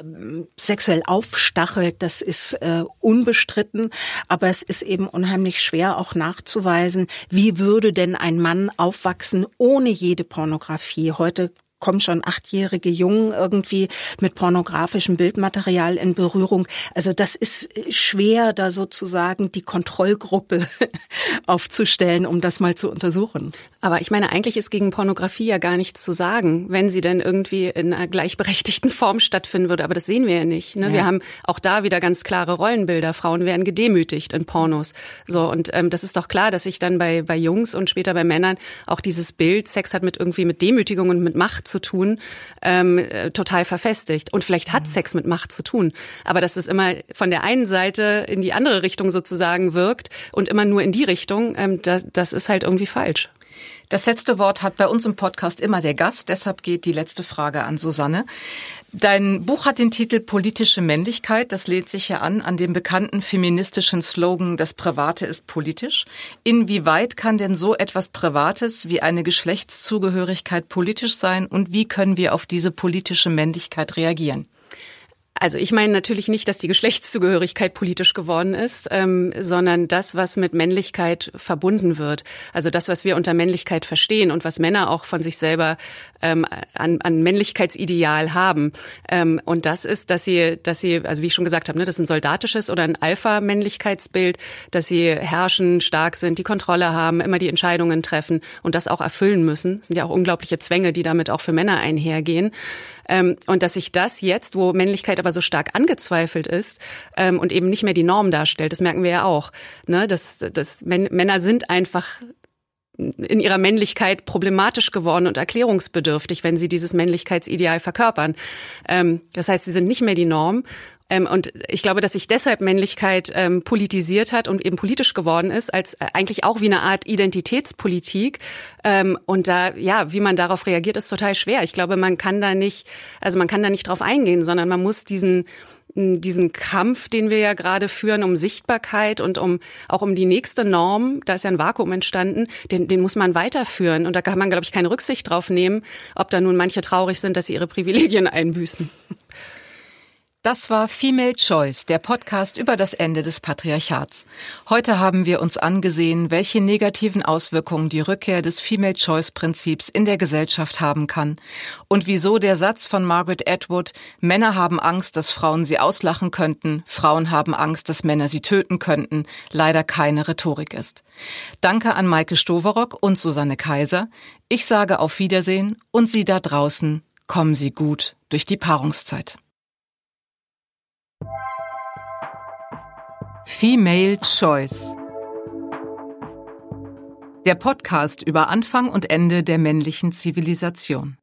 sexuell aufstachelt, das ist äh, unbestritten. Aber es ist eben unheimlich schwer auch nachzuweisen, wie würde denn ein Mann aufwachsen ohne jede Pornografie. Heute kommen schon achtjährige Jungen irgendwie mit pornografischem Bildmaterial in Berührung. Also das ist schwer, da sozusagen die Kontrollgruppe aufzustellen, um das mal zu untersuchen. Aber ich meine, eigentlich ist gegen Pornografie ja gar nichts zu sagen, wenn sie denn irgendwie in einer gleichberechtigten Form stattfinden würde. Aber das sehen wir ja nicht. Ne? Ja. Wir haben auch da wieder ganz klare Rollenbilder. Frauen werden gedemütigt in Pornos. So und ähm, das ist doch klar, dass sich dann bei bei Jungs und später bei Männern auch dieses Bild Sex hat mit irgendwie mit Demütigung und mit Macht zu tun, ähm, äh, total verfestigt. Und vielleicht hat. Sex mit Macht zu tun. Aber dass es immer von der einen Seite in die andere Richtung sozusagen wirkt und immer nur in die Richtung, ähm, das, das ist halt irgendwie falsch. Das letzte Wort hat bei uns im Podcast immer der Gast. Deshalb geht die letzte Frage an Susanne. Dein Buch hat den Titel Politische Männlichkeit. Das lädt sich ja an an dem bekannten feministischen Slogan Das Private ist politisch. Inwieweit kann denn so etwas Privates wie eine Geschlechtszugehörigkeit politisch sein und wie können wir auf diese politische Männlichkeit reagieren? Also ich meine natürlich nicht, dass die Geschlechtszugehörigkeit politisch geworden ist, ähm, sondern das, was mit Männlichkeit verbunden wird. Also das, was wir unter Männlichkeit verstehen und was Männer auch von sich selber ähm, an, an Männlichkeitsideal haben. Ähm, und das ist, dass sie, dass sie, also wie ich schon gesagt habe, ne, das ist ein soldatisches oder ein Alpha-Männlichkeitsbild, dass sie herrschen, stark sind, die Kontrolle haben, immer die Entscheidungen treffen und das auch erfüllen müssen. Das sind ja auch unglaubliche Zwänge, die damit auch für Männer einhergehen. Ähm, und dass sich das jetzt, wo Männlichkeit aber so stark angezweifelt ist ähm, und eben nicht mehr die Norm darstellt, das merken wir ja auch. Ne? Dass, dass Männer sind einfach in ihrer Männlichkeit problematisch geworden und erklärungsbedürftig, wenn sie dieses Männlichkeitsideal verkörpern. Ähm, das heißt, sie sind nicht mehr die Norm. Ähm, und ich glaube, dass sich deshalb Männlichkeit ähm, politisiert hat und eben politisch geworden ist, als äh, eigentlich auch wie eine Art Identitätspolitik. Ähm, und da, ja, wie man darauf reagiert, ist total schwer. Ich glaube, man kann da nicht, also man kann da nicht drauf eingehen, sondern man muss diesen diesen Kampf, den wir ja gerade führen um Sichtbarkeit und um auch um die nächste Norm, da ist ja ein Vakuum entstanden, den, den muss man weiterführen. Und da kann man, glaube ich, keine Rücksicht drauf nehmen, ob da nun manche traurig sind, dass sie ihre Privilegien einbüßen. Das war Female Choice, der Podcast über das Ende des Patriarchats. Heute haben wir uns angesehen, welche negativen Auswirkungen die Rückkehr des Female Choice Prinzips in der Gesellschaft haben kann und wieso der Satz von Margaret Atwood, Männer haben Angst, dass Frauen sie auslachen könnten, Frauen haben Angst, dass Männer sie töten könnten, leider keine Rhetorik ist. Danke an Maike Stoverock und Susanne Kaiser. Ich sage auf Wiedersehen und Sie da draußen, kommen Sie gut durch die Paarungszeit. Female Choice. Der Podcast über Anfang und Ende der männlichen Zivilisation.